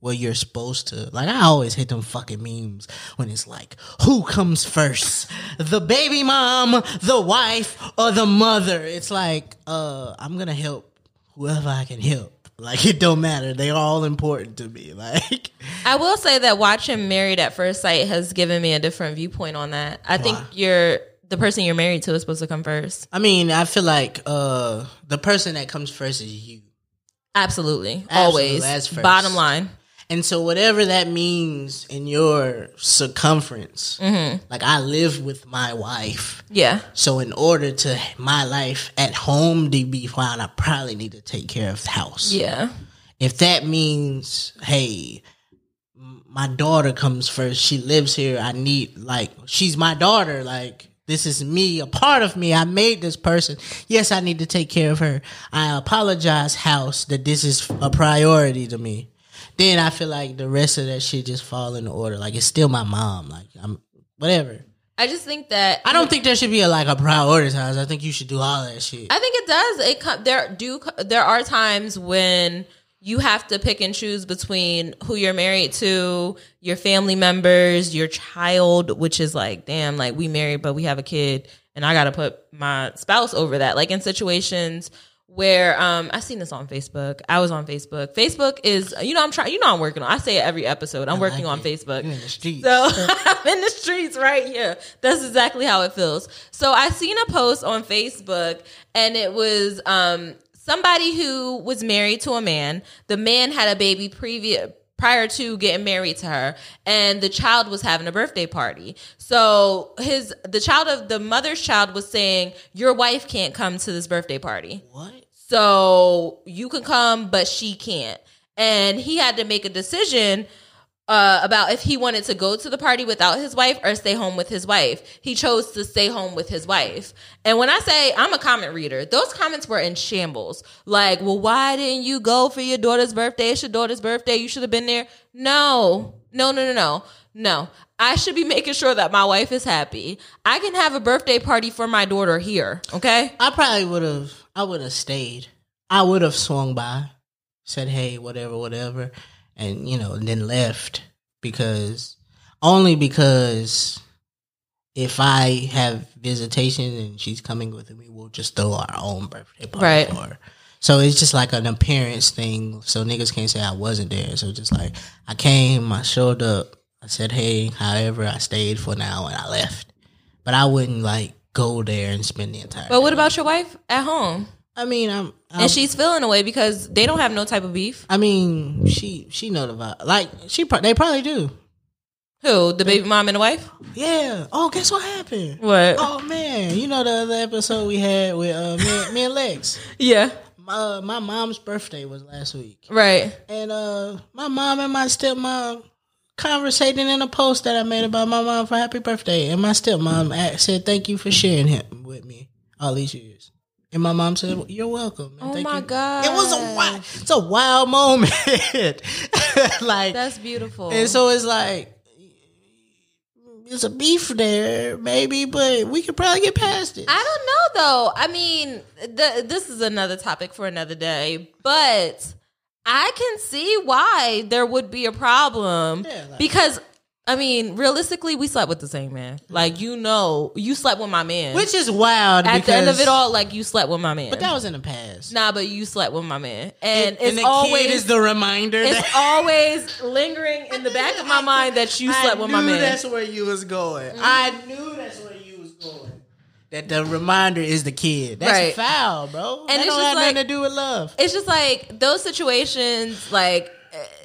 well you're supposed to. Like I always hate them fucking memes when it's like, who comes first, the baby mom, the wife, or the mother? It's like, uh, I'm gonna help whoever I can help. [LAUGHS] Like it don't matter. They are all important to me. [LAUGHS] Like I will say that watching Married at First Sight has given me a different viewpoint on that. I think you're the person you're married to is supposed to come first. I mean, I feel like uh the person that comes first is you. Absolutely. Absolutely, Always. Bottom line. And so whatever that means in your circumference, mm-hmm. like I live with my wife. Yeah. So in order to my life at home to be fine, I probably need to take care of the house. Yeah. If that means, hey, my daughter comes first, she lives here, I need like she's my daughter, like this is me, a part of me. I made this person. Yes, I need to take care of her. I apologize, house, that this is a priority to me. Then I feel like the rest of that shit just fall into order. Like it's still my mom. Like I'm whatever. I just think that I don't think there should be a like a prioritize. I think you should do all that shit. I think it does. It co- there do there are times when you have to pick and choose between who you're married to, your family members, your child, which is like, damn, like we married but we have a kid, and I got to put my spouse over that. Like in situations where um I seen this on Facebook. I was on Facebook. Facebook is you know I'm trying. You know I'm working on. I say it every episode. I'm working on Facebook. You in the streets. So [LAUGHS] [LAUGHS] I'm in the streets right here. That's exactly how it feels. So I seen a post on Facebook and it was um somebody who was married to a man. The man had a baby previous prior to getting married to her and the child was having a birthday party. So his the child of the mother's child was saying your wife can't come to this birthday party. what? So you can come, but she can't. And he had to make a decision uh, about if he wanted to go to the party without his wife or stay home with his wife. He chose to stay home with his wife. And when I say I'm a comment reader, those comments were in shambles. Like, well, why didn't you go for your daughter's birthday? It's your daughter's birthday. You should have been there. No, no, no, no, no, no. I should be making sure that my wife is happy. I can have a birthday party for my daughter here. Okay. I probably would have. I would have stayed. I would have swung by, said hey, whatever, whatever, and you know, and then left because only because if I have visitation and she's coming with me, we'll just throw our own birthday party Right. for her. So it's just like an appearance thing. So niggas can't say I wasn't there. So just like I came, I showed up, I said hey, however, I stayed for now and I left. But I wouldn't like go there and spend the entire. But what about your wife at home? I mean, I'm, I'm And she's feeling away because they don't have no type of beef. I mean, she she know the vibe. Like she, pro- they probably do. Who? The baby mom and the wife? Yeah. Oh, guess what happened? What? Oh man, you know the other episode we had with uh, me, me and Lex. [LAUGHS] Yeah. My my mom's birthday was last week, Right. and uh, my mom and my stepmom conversating in a post that I made about my mom for happy birthday, and my stepmom said thank you for sharing him with me all these years. And my mom said, "You're welcome." and Oh thank my you." God. It was a wild, it's a wild moment. [LAUGHS] like That's beautiful. And so it's like there's a beef there, maybe, but we could probably get past it. I don't know though. I mean, th- this is another topic for another day, but I can see why there would be a problem Yeah, like- because I mean, realistically, we slept with the same man. Like you know, you slept with my man. Which is wild. at the end of it all, like you slept with my man. but that was in the past. nah, but you slept with my man, and, and it's the always kid is the reminder. it's that- always [LAUGHS] lingering in the back of my mind that you slept I with my man. That's where you was going. Mm-hmm. I knew that's where you was going. That the reminder is the kid. That's Right. foul, bro. And it's that don't just have nothing to do with love. It's just like those situations, like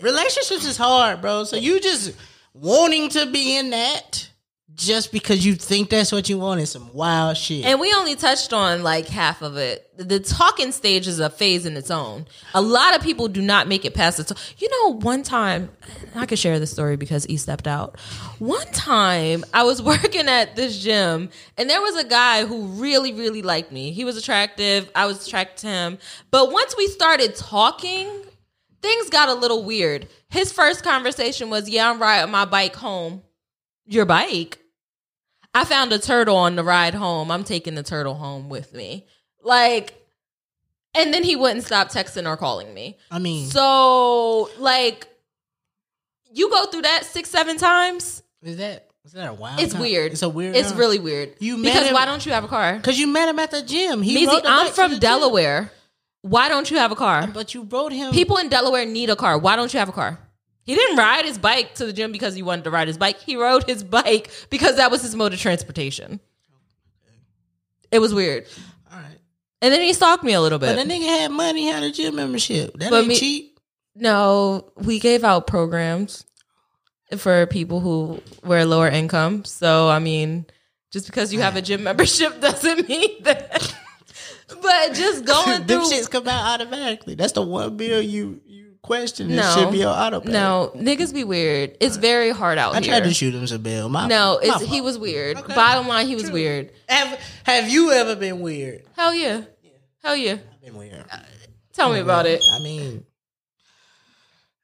Relationships is hard, bro. So you just wanting to be in that just because you think that's what you want is some wild shit. And we only touched on like half of it. The talking stage is a phase in its own. A lot of people do not make it past it. You know, one time, I could share this story because he stepped out. One time, I was [LAUGHS] working at this gym, and there was a guy who really, really liked me. He was attractive. I was attracted to him. But once we started talking, things got a little weird. His first conversation was, "Yeah, I'm riding my bike home." Your bike? I found a turtle on the ride home. I'm taking the turtle home with me. Like, and then he wouldn't stop texting or calling me. I mean, So, like, you go through that six, seven times. is that is that a wild? It's con- weird. It's a weird. It's really weird. You met because him- why don't you have a car? because you met him at the gym. He Meezy, rode the I'm from the gym. Why don't you have a car? but you rode him. People in Delaware need a car. Why don't you have a car? He didn't ride his bike to the gym because he wanted to ride his bike. He rode his bike because that was his mode of transportation. It was weird. All right, And then he stalked me a little bit. but the nigga had money, had a gym membership. That But ain't me- cheap. no, we gave out programs for people who were lower income. So, I mean, just because you have a gym membership [LAUGHS] doesn't mean that. But just [LAUGHS] going Them through. shits come out automatically. That's the one bill you you question. It No. should be on auto pay. No, niggas be weird. It's very hard out I here. I tried to shoot him some bill. My, no, my he was weird. Okay. Bottom line, he was weird. Have Have you ever been weird? Hell yeah. Hell yeah. I've been weird. Uh, tell me about it. I mean,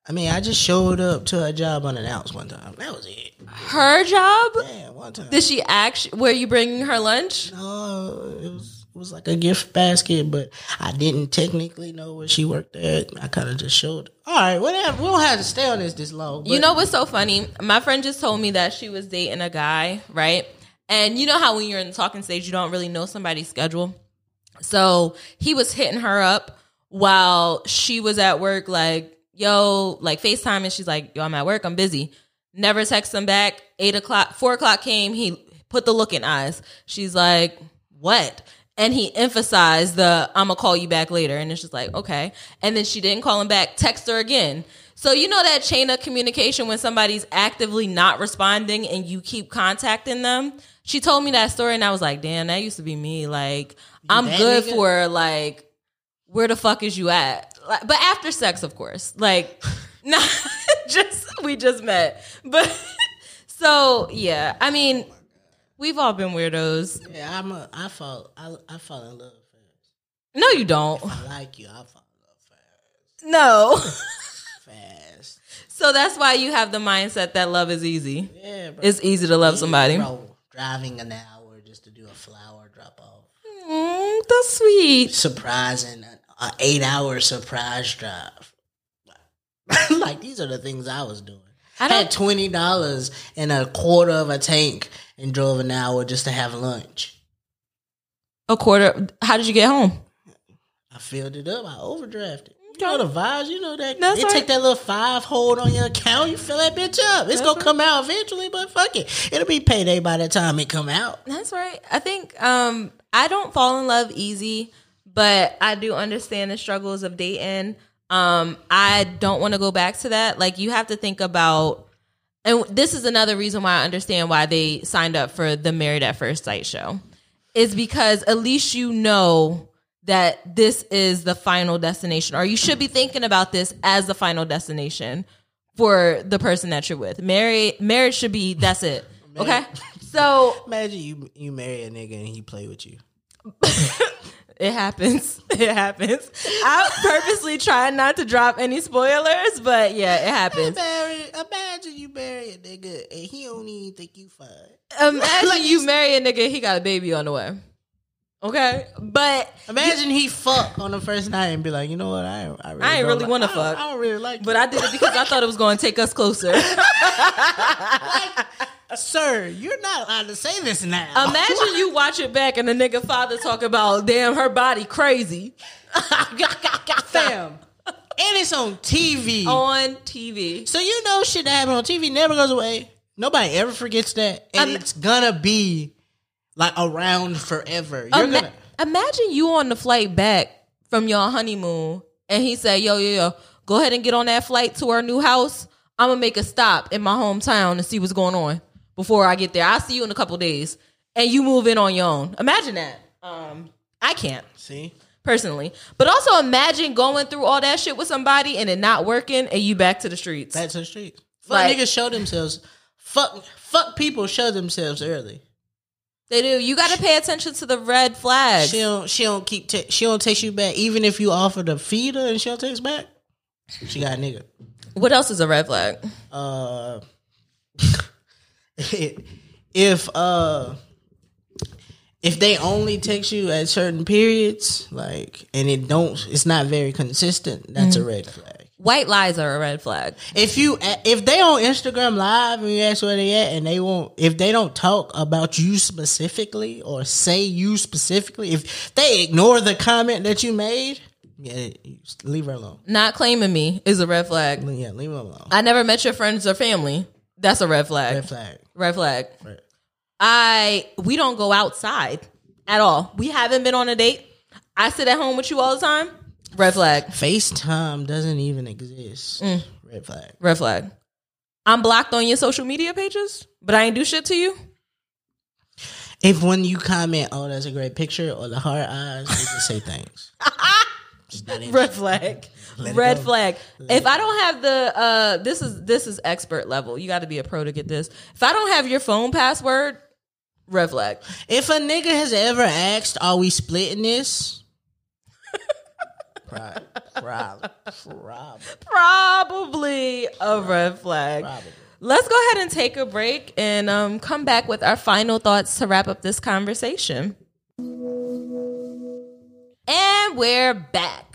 I mean, I just showed up to a job unannounced one time. That was it. Her job? Yeah, one time. Did she act? Were you bringing her lunch? No, it was was like a gift basket, but I didn't technically know where she worked at. I kind of just showed. All right, whatever. We don't have to stay on this this long. You know what's so funny? My friend just told me that she was dating a guy, right? And you know how when you're in the talking stage, you don't really know somebody's schedule. So he was hitting her up while she was at work, like, yo, like FaceTime, and she's like, yo, I'm at work, I'm busy. Never text him back. Eight o'clock, four o'clock came, he put the look in eyes. She's like, what? And he emphasized the I'm gonna call you back later. And it's just like, okay. And then she didn't call him back, text her again. So you know that chain of communication when somebody's actively not responding and you keep contacting them. She told me that story and I was like, damn, that used to be me. Like, I'm good nigga? for like, where the fuck is you at? Like, but after sex, of course. Like, [LAUGHS] not [LAUGHS] just we just met. But [LAUGHS] so yeah, I mean, we've all been weirdos. Yeah, I'm a. I fall. I I fall in love fast. No, you don't. I like you. I fall in love fast. No. [LAUGHS] fast. So that's why you have the mindset that love is easy. Yeah, bro. It's easy to love somebody. Bro, driving an hour just to do a flower drop off. Mm, that's sweet. Surprising, an eight hour surprise drive. [LAUGHS] like these are the things I was doing. I had twenty dollars and a quarter of a tank and drove an hour just to have lunch. A quarter. How did you get home? I filled it up. I overdrafted. You know the vibes. You know that That's they right. take that little five hold on your account. You fill that bitch up. It's gonna come out eventually, but fuck it, it'll be payday by the time it come out. That's right. I think um I don't fall in love easy, but I do understand the struggles of dating. Um I don't want to go back to that. Like you have to think about and this is another reason why I understand why they signed up for the Married at First Sight show. Is because at least you know that this is the final destination or you should be thinking about this as the final destination for the person that you're with. Marriage marriage should be that's it. [LAUGHS] Okay? So Imagine you you marry a nigga and he play with you. [LAUGHS] It happens. [LAUGHS] It happens. I purposely try not to drop any spoilers, but yeah, it happens. Marry, imagine you marry a nigga and he don't even think you fine. Imagine Like you marry a nigga, he got a baby on the way. Okay, but Imagine he fuck on the first night and be like, you know what? I I, really I ain't really like- wanna I don't- fuck. I don't really like. but I did it because I thought it was going to take us closer. [LAUGHS] sir, you're not allowed to say this now. Imagine you watch it back and the nigga father talk about, damn, her body crazy [LAUGHS] fam, and it's on TV. on TV. So you know shit that happened on TV never goes away. Nobody ever forgets that, and Um, it's gonna be like around forever. You're Ima- gonna. imagine you on the flight back from your honeymoon and he said, yo, yo, yo, go ahead and get on that flight to our new house. I'm gonna make a stop in my hometown and see what's going on before I get there. I'll see you in a couple days. And you move in on your own. Imagine that. Um, I can't See, personally. But also imagine going through all that shit with somebody and it not working and you back to the streets. back to the streets. Fuck Like- niggas show themselves. Fuck, fuck people show themselves early. They do. You got to pay attention to the red flags. She don't. She don't keep. she don't text you back, even if you offer to feed her and she don't text back. She got a nigga. What else is a red flag? uh [LAUGHS] if uh if they only text you at certain periods like and it don't it's not very consistent that's a red flag White lies are a red flag. if you if they on instagram live and you ask where they at and they won't if they don't talk about you specifically or say you specifically if they ignore the comment that you made yeah leave her alone Not claiming me is a red flag. yeah leave her alone I never met your friends or family. That's a red flag. red flag Red flag. Right. I we don't go outside at all. We haven't been on a date. I sit at home with you all the time. Red flag. FaceTime doesn't even exist. Mm. Red flag. Red flag. I'm blocked on your social media pages, but I ain't do shit to you. If when you comment, oh, that's a great picture, or the hard eyes, you just say thanks. [LAUGHS] Just not in- Red flag. [LAUGHS] Let Red flag. If I don't have the uh this is this is expert level. You got to be a pro to get this. If I don't have your phone password, red flag. If a nigga has ever asked, are we splitting this? [LAUGHS] Probably. Probably. Probably. Probably a red flag. Probably. Let's go ahead and take a break and um, come back with our final thoughts to wrap up this conversation. And we're back.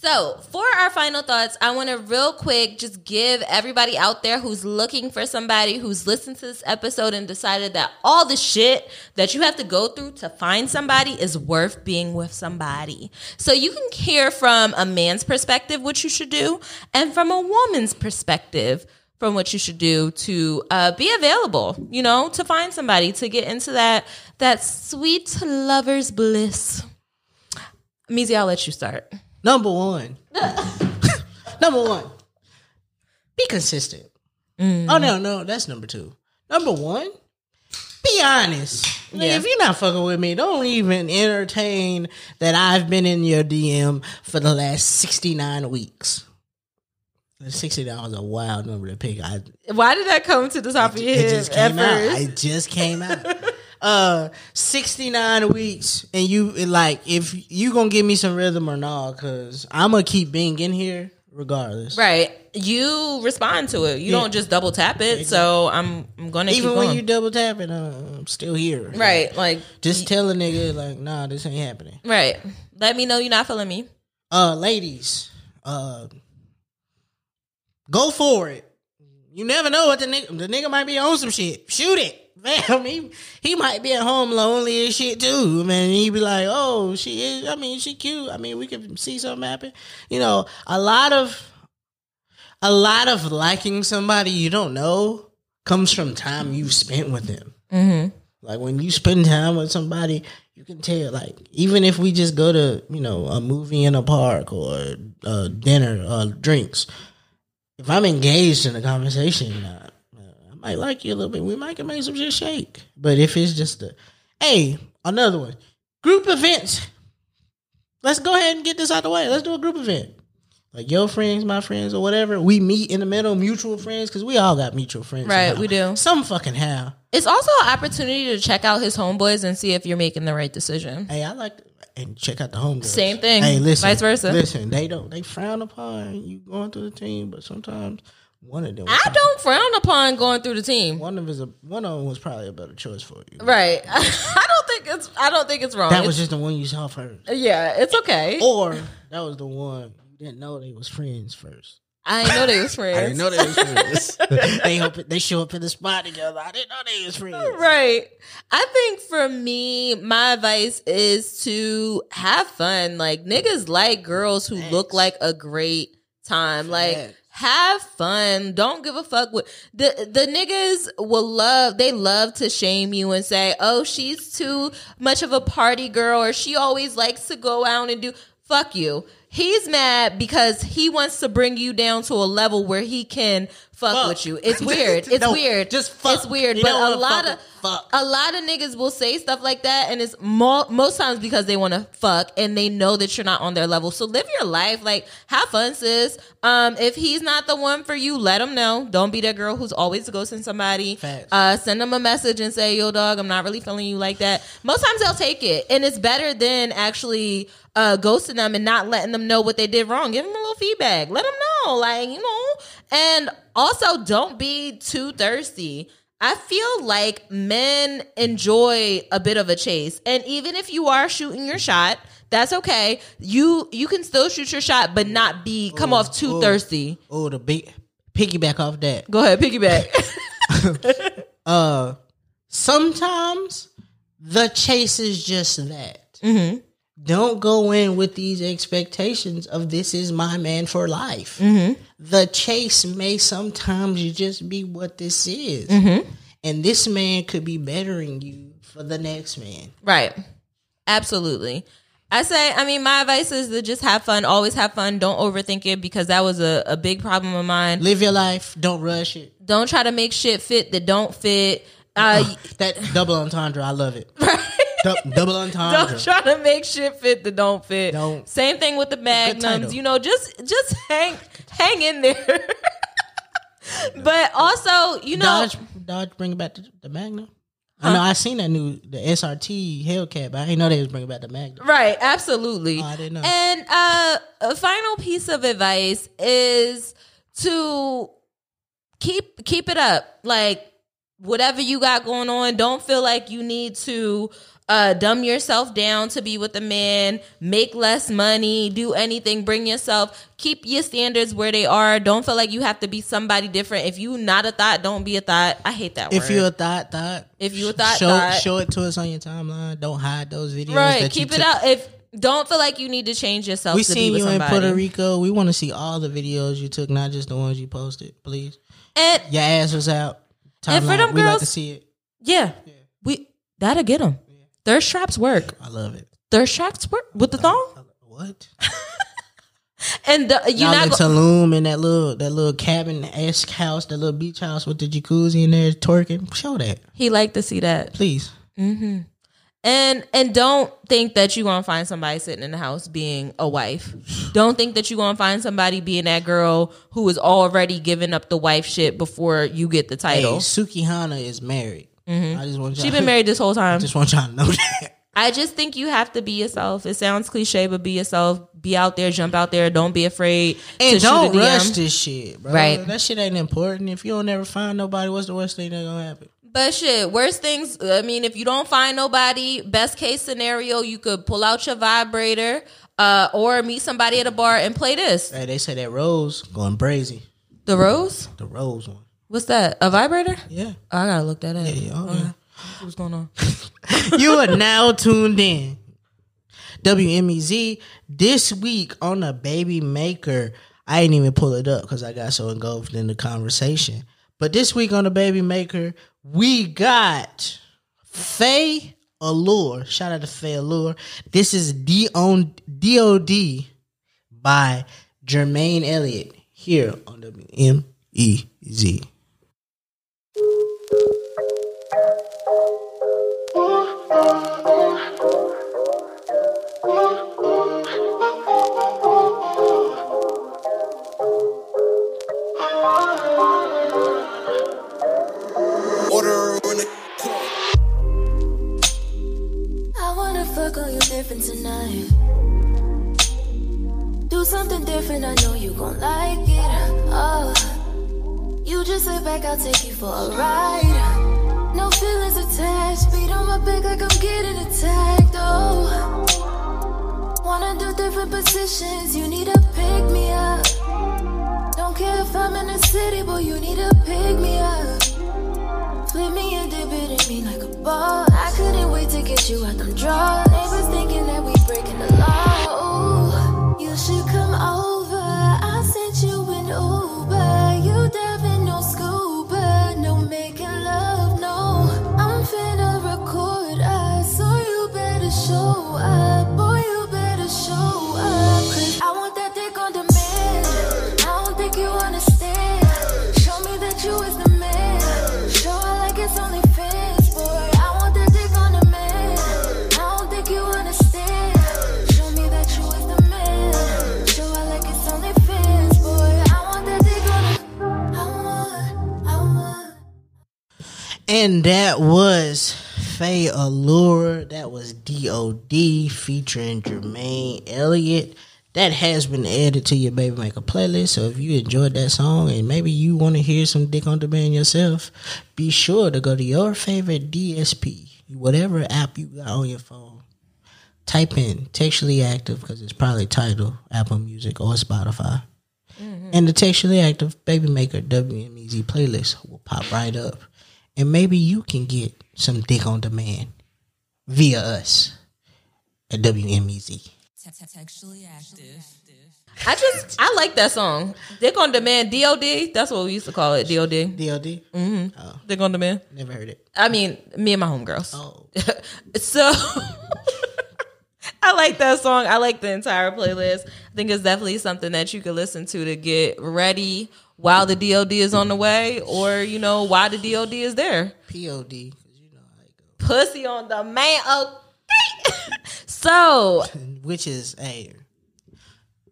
So, for our final thoughts, I want to real quick just give everybody out there who's looking for somebody who's listened to this episode and decided that all the shit that you have to go through to find somebody is worth being with somebody. So, you can hear from a man's perspective what you should do, and from a woman's perspective from what you should do to uh, be available, you know, to find somebody to get into that that sweet lover's bliss. Meezy, I'll let you start. Number one. [LAUGHS] number one. Be consistent. Mm. Oh no, no, that's number two. Number one. Be honest. Yeah. If you're not fucking with me, don't even entertain that I've been in your DM for the last 69 weeks. 69 was a wild number to pick. I Why did that come to the top of your it head just at came out. It just came out. [LAUGHS] uh, sixty nine weeks, and you like if you gonna give me some rhythm or not? Because I'm gonna keep being in here regardless. right. You respond to it. You Yeah. don't just double tap it. So I'm I'm gonna Even keep when going. you double tapping, uh, I'm still here. right. Like Just tell a nigga like, nah, this ain't happening. right. Let me know you're not feeling me. Uh, ladies, uh, go for it. You never know what the nigga the nigga might be on some shit. Shoot it. Man, he, he might be at home lonely and shit too. Man, He'd be like, oh, she is. I mean, she cute. I mean, we can see something happen. You know, a lot of a lot of liking somebody you don't know comes from time you've spent with them. Mm-hmm. Like when you spend time with somebody, you can tell. Like even if we just go to you know a movie in a park or uh, dinner or drinks, if I'm engaged in a conversation, I might like you a little bit. We might can make some shit shake. But if it's just a, hey, another one, group events. Let's go ahead and get this out of the way. Let's do a group event. Like your friends, my friends, or whatever. We meet in the middle, mutual friends, because we all got mutual friends. Right, somehow. we do. Some fucking how. It's also an opportunity to check out his homeboys and see if you're making the right decision. Hey, I like to, and check out the homegirls. Same thing. Hey, listen, Vice versa. Listen, they don't they frown upon you going through the team, but sometimes one of them, I don't frown upon going through the team. one of is a one of them was probably a better choice for you. Right. [LAUGHS] I don't think it's. I don't think it's wrong. That was It's- just the one you saw first, yeah, it's okay. or that was the one you didn't know they was friends first. I didn't know they was [LAUGHS] I friends. didn't know they was friends. [LAUGHS] they hope they show up in the spot together. I didn't know they was friends. Right. I think for me, my advice is to have fun. Like niggas like girls who look like a great time. Like Facts. Have fun. Don't give a fuck what the the niggas will love. They love to shame you and say, "Oh, she's too much of a party girl," or "She always likes to go out and do." Fuck you. He's mad because he wants to bring you down to a level where he can fuck, Fuck. with you. It's [LAUGHS] weird. It's No, weird. just fuck. It's weird. You but a lot of fuck. a lot of niggas will say stuff like that, and it's mo- most times because they want to fuck and they know that you're not on their level. So live your life, like have fun, sis. Um, if he's not the one for you, let him know. Don't be that girl who's always ghosting somebody. Uh, send them a message and say, "Yo, dog, I'm not really feeling you like that." Most times they'll take it, and it's better than actually uh, ghosting them and not letting them know what they did wrong. Give them a little feedback. Let them know, like you know. And also, don't be too thirsty. I feel like men enjoy a bit of a chase, and even if you are shooting your shot, that's okay. You you can still shoot your shot, but not be come off too ooh. thirsty. Oh, the big piggyback off that. Go ahead, piggyback. [LAUGHS] [LAUGHS] Uh, sometimes the chase is just that. Mm-hmm. Don't go in with these expectations of this is my man for life. Mm-hmm. The chase may sometimes just be what this is, Mm-hmm. and this man could be bettering you for the next man. Right. Absolutely. I say, I mean, my advice is to just have fun. Always have fun. Don't overthink it because that was a, a big problem of mine. Live your life. Don't rush it. Don't try to make shit fit that don't fit. Uh, [LAUGHS] That double entendre, I love it. [LAUGHS] Du- double entendre. don't try to make shit fit that don't fit. Don't. Same thing with the magnums. You know, just just hang hang in there. [LAUGHS] but also, you know, Dodge, Dodge, bring back the, the Magnum. I know I seen that new the SRT Hellcat, but I didn't know they was bringing back the Magnum. Right, absolutely. Oh, I didn't know. And uh, a final piece of advice is to keep keep it up. Like whatever you got going on, don't feel like you need to uh, dumb yourself down to be with a man, make less money, do anything, bring yourself, keep your standards where they are. Don't feel like you have to be somebody different. If you not a thought, don't be a thought. I hate that word. If word. you a thought, thought. If you a thought, show thought. show it to us on your timeline. Don't hide those videos. right, that you keep it took. out. If don't feel like you need to change yourself We to be seen you in. Puerto Rico. We want to see all the videos you took, not just the ones you posted. Please, And your ass was out. And for Timeline, them we like to girls- see it. Yeah. We that'll get them. Their straps work. I love it. Their straps work with the thong. What? [LAUGHS] And the, you're not in Tulum in that little that little cabin esque house, that little beach house with the jacuzzi in there twerking. Show that, he like to see that. please. Mm-hmm. And and don't think that you're gonna find somebody sitting in the house being a wife. Don't think that you're gonna find somebody being that girl who is already giving up the wife shit before you get the Hey, title. Suki Hana is married. I just want she been married this whole [LAUGHS] time. I Just want y'all to know that. I just think you have to be yourself. It sounds cliche, but be yourself. Be out there, jump out there. Don't be afraid And don't shoot a DM. rush this shit, bro. Right. That shit ain't important. If you don't ever find nobody, what's the worst thing that gonna happen? But shit, worst things. I mean, if you don't find nobody, best case scenario, you could pull out your vibrator, uh, or meet somebody at a bar and play this. Hey, they say that Rose going brazy. The rose. The Rose one. What's that? A vibrator? Yeah. Oh, I gotta look that up. Yeah, oh, Okay. yeah. What's going on? [LAUGHS] you are now tuned in. WMEZ this week on the Baby Maker. I ain't even pull it up because I got so engulfed in the conversation. But this week on the Baby Maker, we got Faye Allure. Shout out to Faye Allure. This is D on DOD by Jermaine Elliott here on WMEZ. Different, I know you gon' like it. Oh, you just sit back, I'll take you for a ride. No feelings attached. Beat on my back like I'm getting attacked. Oh. Wanna do different positions. You need to pick me up. Don't care if I'm in the city, boy. You need to pick me up. Flip me and dip it in me like a ball. I couldn't wait to get you out them drawers. Neighbors thinking that we breaking the law. And that was Faye Allure. That was D.O.D. featuring Jermaine Elliott. That has been added to your Baby Maker playlist. So if you enjoyed that song and maybe you want to hear some Dick on Demand yourself, be sure to go to your favorite DSP, whatever app you got on your phone. Type in Textually Active because it's probably titled Apple Music or Spotify. Mm-hmm. And the Textually Active Baby Maker WMEZ playlist will pop right up. And maybe you can get some dick on demand via us at WMEZ. Textually active. I just I like that song. Dick on Demand, DOD. That's what we used to call it, DOD. DLD? Mm-hmm. Oh. Dick on Demand. Never heard it. I mean, me and my homegirls. Oh. [LAUGHS] so [LAUGHS] I like that song. I like the entire playlist. I think it's definitely something that you could listen to to get ready while the DOD is on the way, or you know, why the DOD is there. POD. you know how it goes. Pussy on the man. Okay. [LAUGHS] so. [LAUGHS] Which is, hey,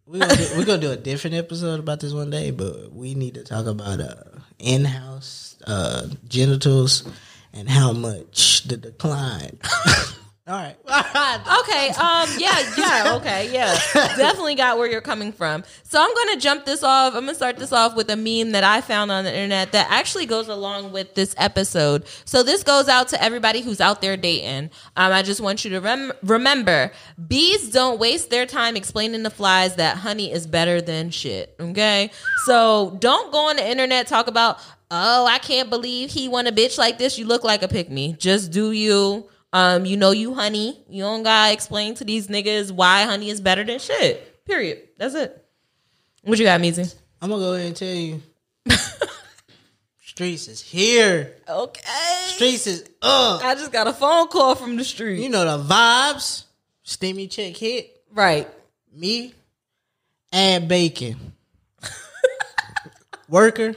we're gonna, do, we're gonna do a different episode about this one day, but we need to talk about uh, in house uh, genitals and how much the decline. [LAUGHS] All right. [LAUGHS] Okay. Um. Yeah. Yeah. Okay. Yeah. Definitely got where you're coming from. So I'm gonna jump this off. I'm gonna start this off with a meme that I found on the internet that actually goes along with this episode. So this goes out to everybody who's out there dating. Um. I just want you to rem- remember: bees don't waste their time explaining to flies that honey is better than shit. Okay. So don't go on the internet talk about. Oh, I can't believe he won a bitch like this. You look like a pick me. Just do you. Um, you know you honey. You don't gotta explain to these niggas why honey is better than shit. Period. That's it. What you got, Meezy? I'm gonna go ahead and tell you. Streets is here. Okay. Streets is up. I just got a phone call from the street. You know the vibes. Steamy check hit. right. Me. Add bacon. Worker.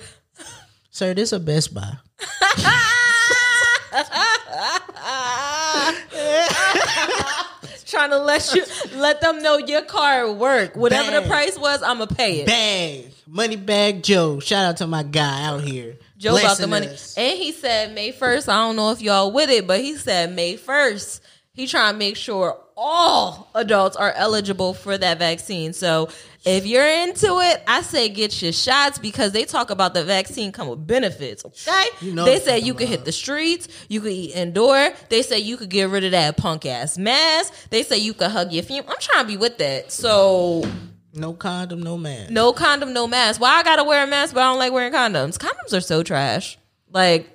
Sir, this a Best Buy. [LAUGHS] [LAUGHS] Trying to let you let them know your car work. Whatever the price was, I'ma pay it. Bag. Money bag Joe. Shout out to my guy out here. Joe got the money. us. And he said May 1st. I don't know if y'all with it, but he said May 1st. He trying to make sure all adults are eligible for that vaccine. So if you're into it, I say get your shots because they talk about the vaccine come with benefits. Okay. You know they say you could hit the streets, you could eat indoor. They say you could get rid of that punk ass mask. They say you could hug your fam. I'm trying to be with that. So No condom, no man. no condom, no mask. Why I gotta wear a mask, but I don't like wearing condoms? Condoms are so trash. Like,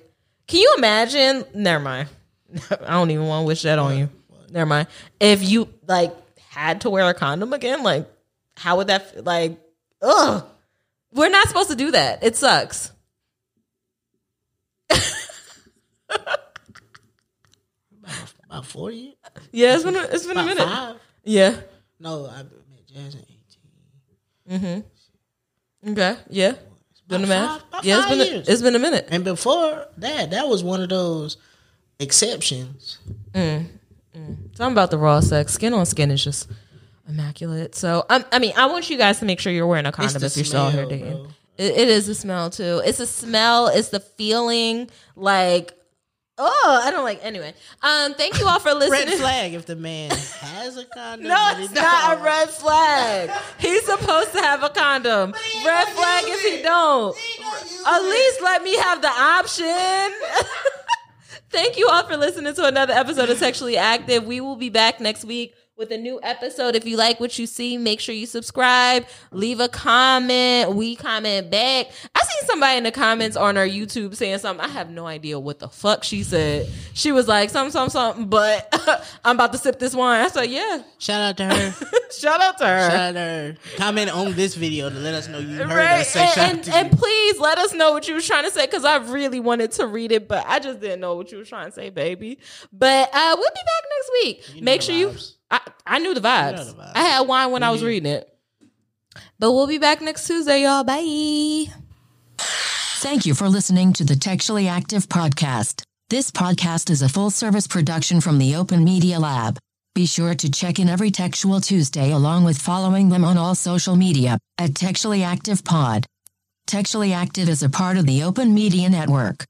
can you imagine? Never mind. [LAUGHS] I don't even want to wish that on you. Never mind. If you like had to wear a condom again, like, how would that? f- Like, ugh. We're not supposed to do that. It sucks. About 40? Yeah, it's been a, it's been a minute. five? Yeah. No, I met Jasmine 18. mhm Okay. Yeah. Been a About minute. five- Yeah, it's five been a, it's been a minute. And before that, that was one of those exceptions. Something about the raw sex. Skin on skin is just immaculate. So, um, I mean, I want you guys to make sure you're wearing a condom if you're still out here dating. It, it is a smell too. It's a smell. It's the feeling. Like, oh, I don't like. Anyway, um, thank you all for listening. Red flag if the man [LAUGHS] has a condom. No, it's not a red flag. He's supposed to have a condom. Red flag if he don't. At least let me have the option. [LAUGHS] Thank you all for listening to another episode of Textually Active. We will be back next week with a new episode. If you like what you see, make sure you subscribe, leave a comment. We comment back. I seen somebody in the comments on our YouTube saying something. I have no idea what the fuck she said. She was like, something, something, something, but [LAUGHS] I'm about to sip this wine. I said, yeah. Shout out to her. [LAUGHS] Shout out to her. Shout out to her. Comment on this video to let us know you heard Right. us say shout And, out and, to and please let us know what you was trying to say because I really wanted to read it, but I just didn't know what you was trying to say, baby. But uh, we'll be back next week. You know Make sure you. Vibes. I, I knew the vibes. know the vibes. I had wine when I was Mhm. reading it. But we'll be back next Tuesday, y'all. Bye. Thank you for listening to the Textually Active podcast. This podcast is a full service production from the Open Media Lab. Be sure to check in every Textual Tuesday along with following them on all social media at Textually Active Pod. Textually Active is a part of the Open Media Network.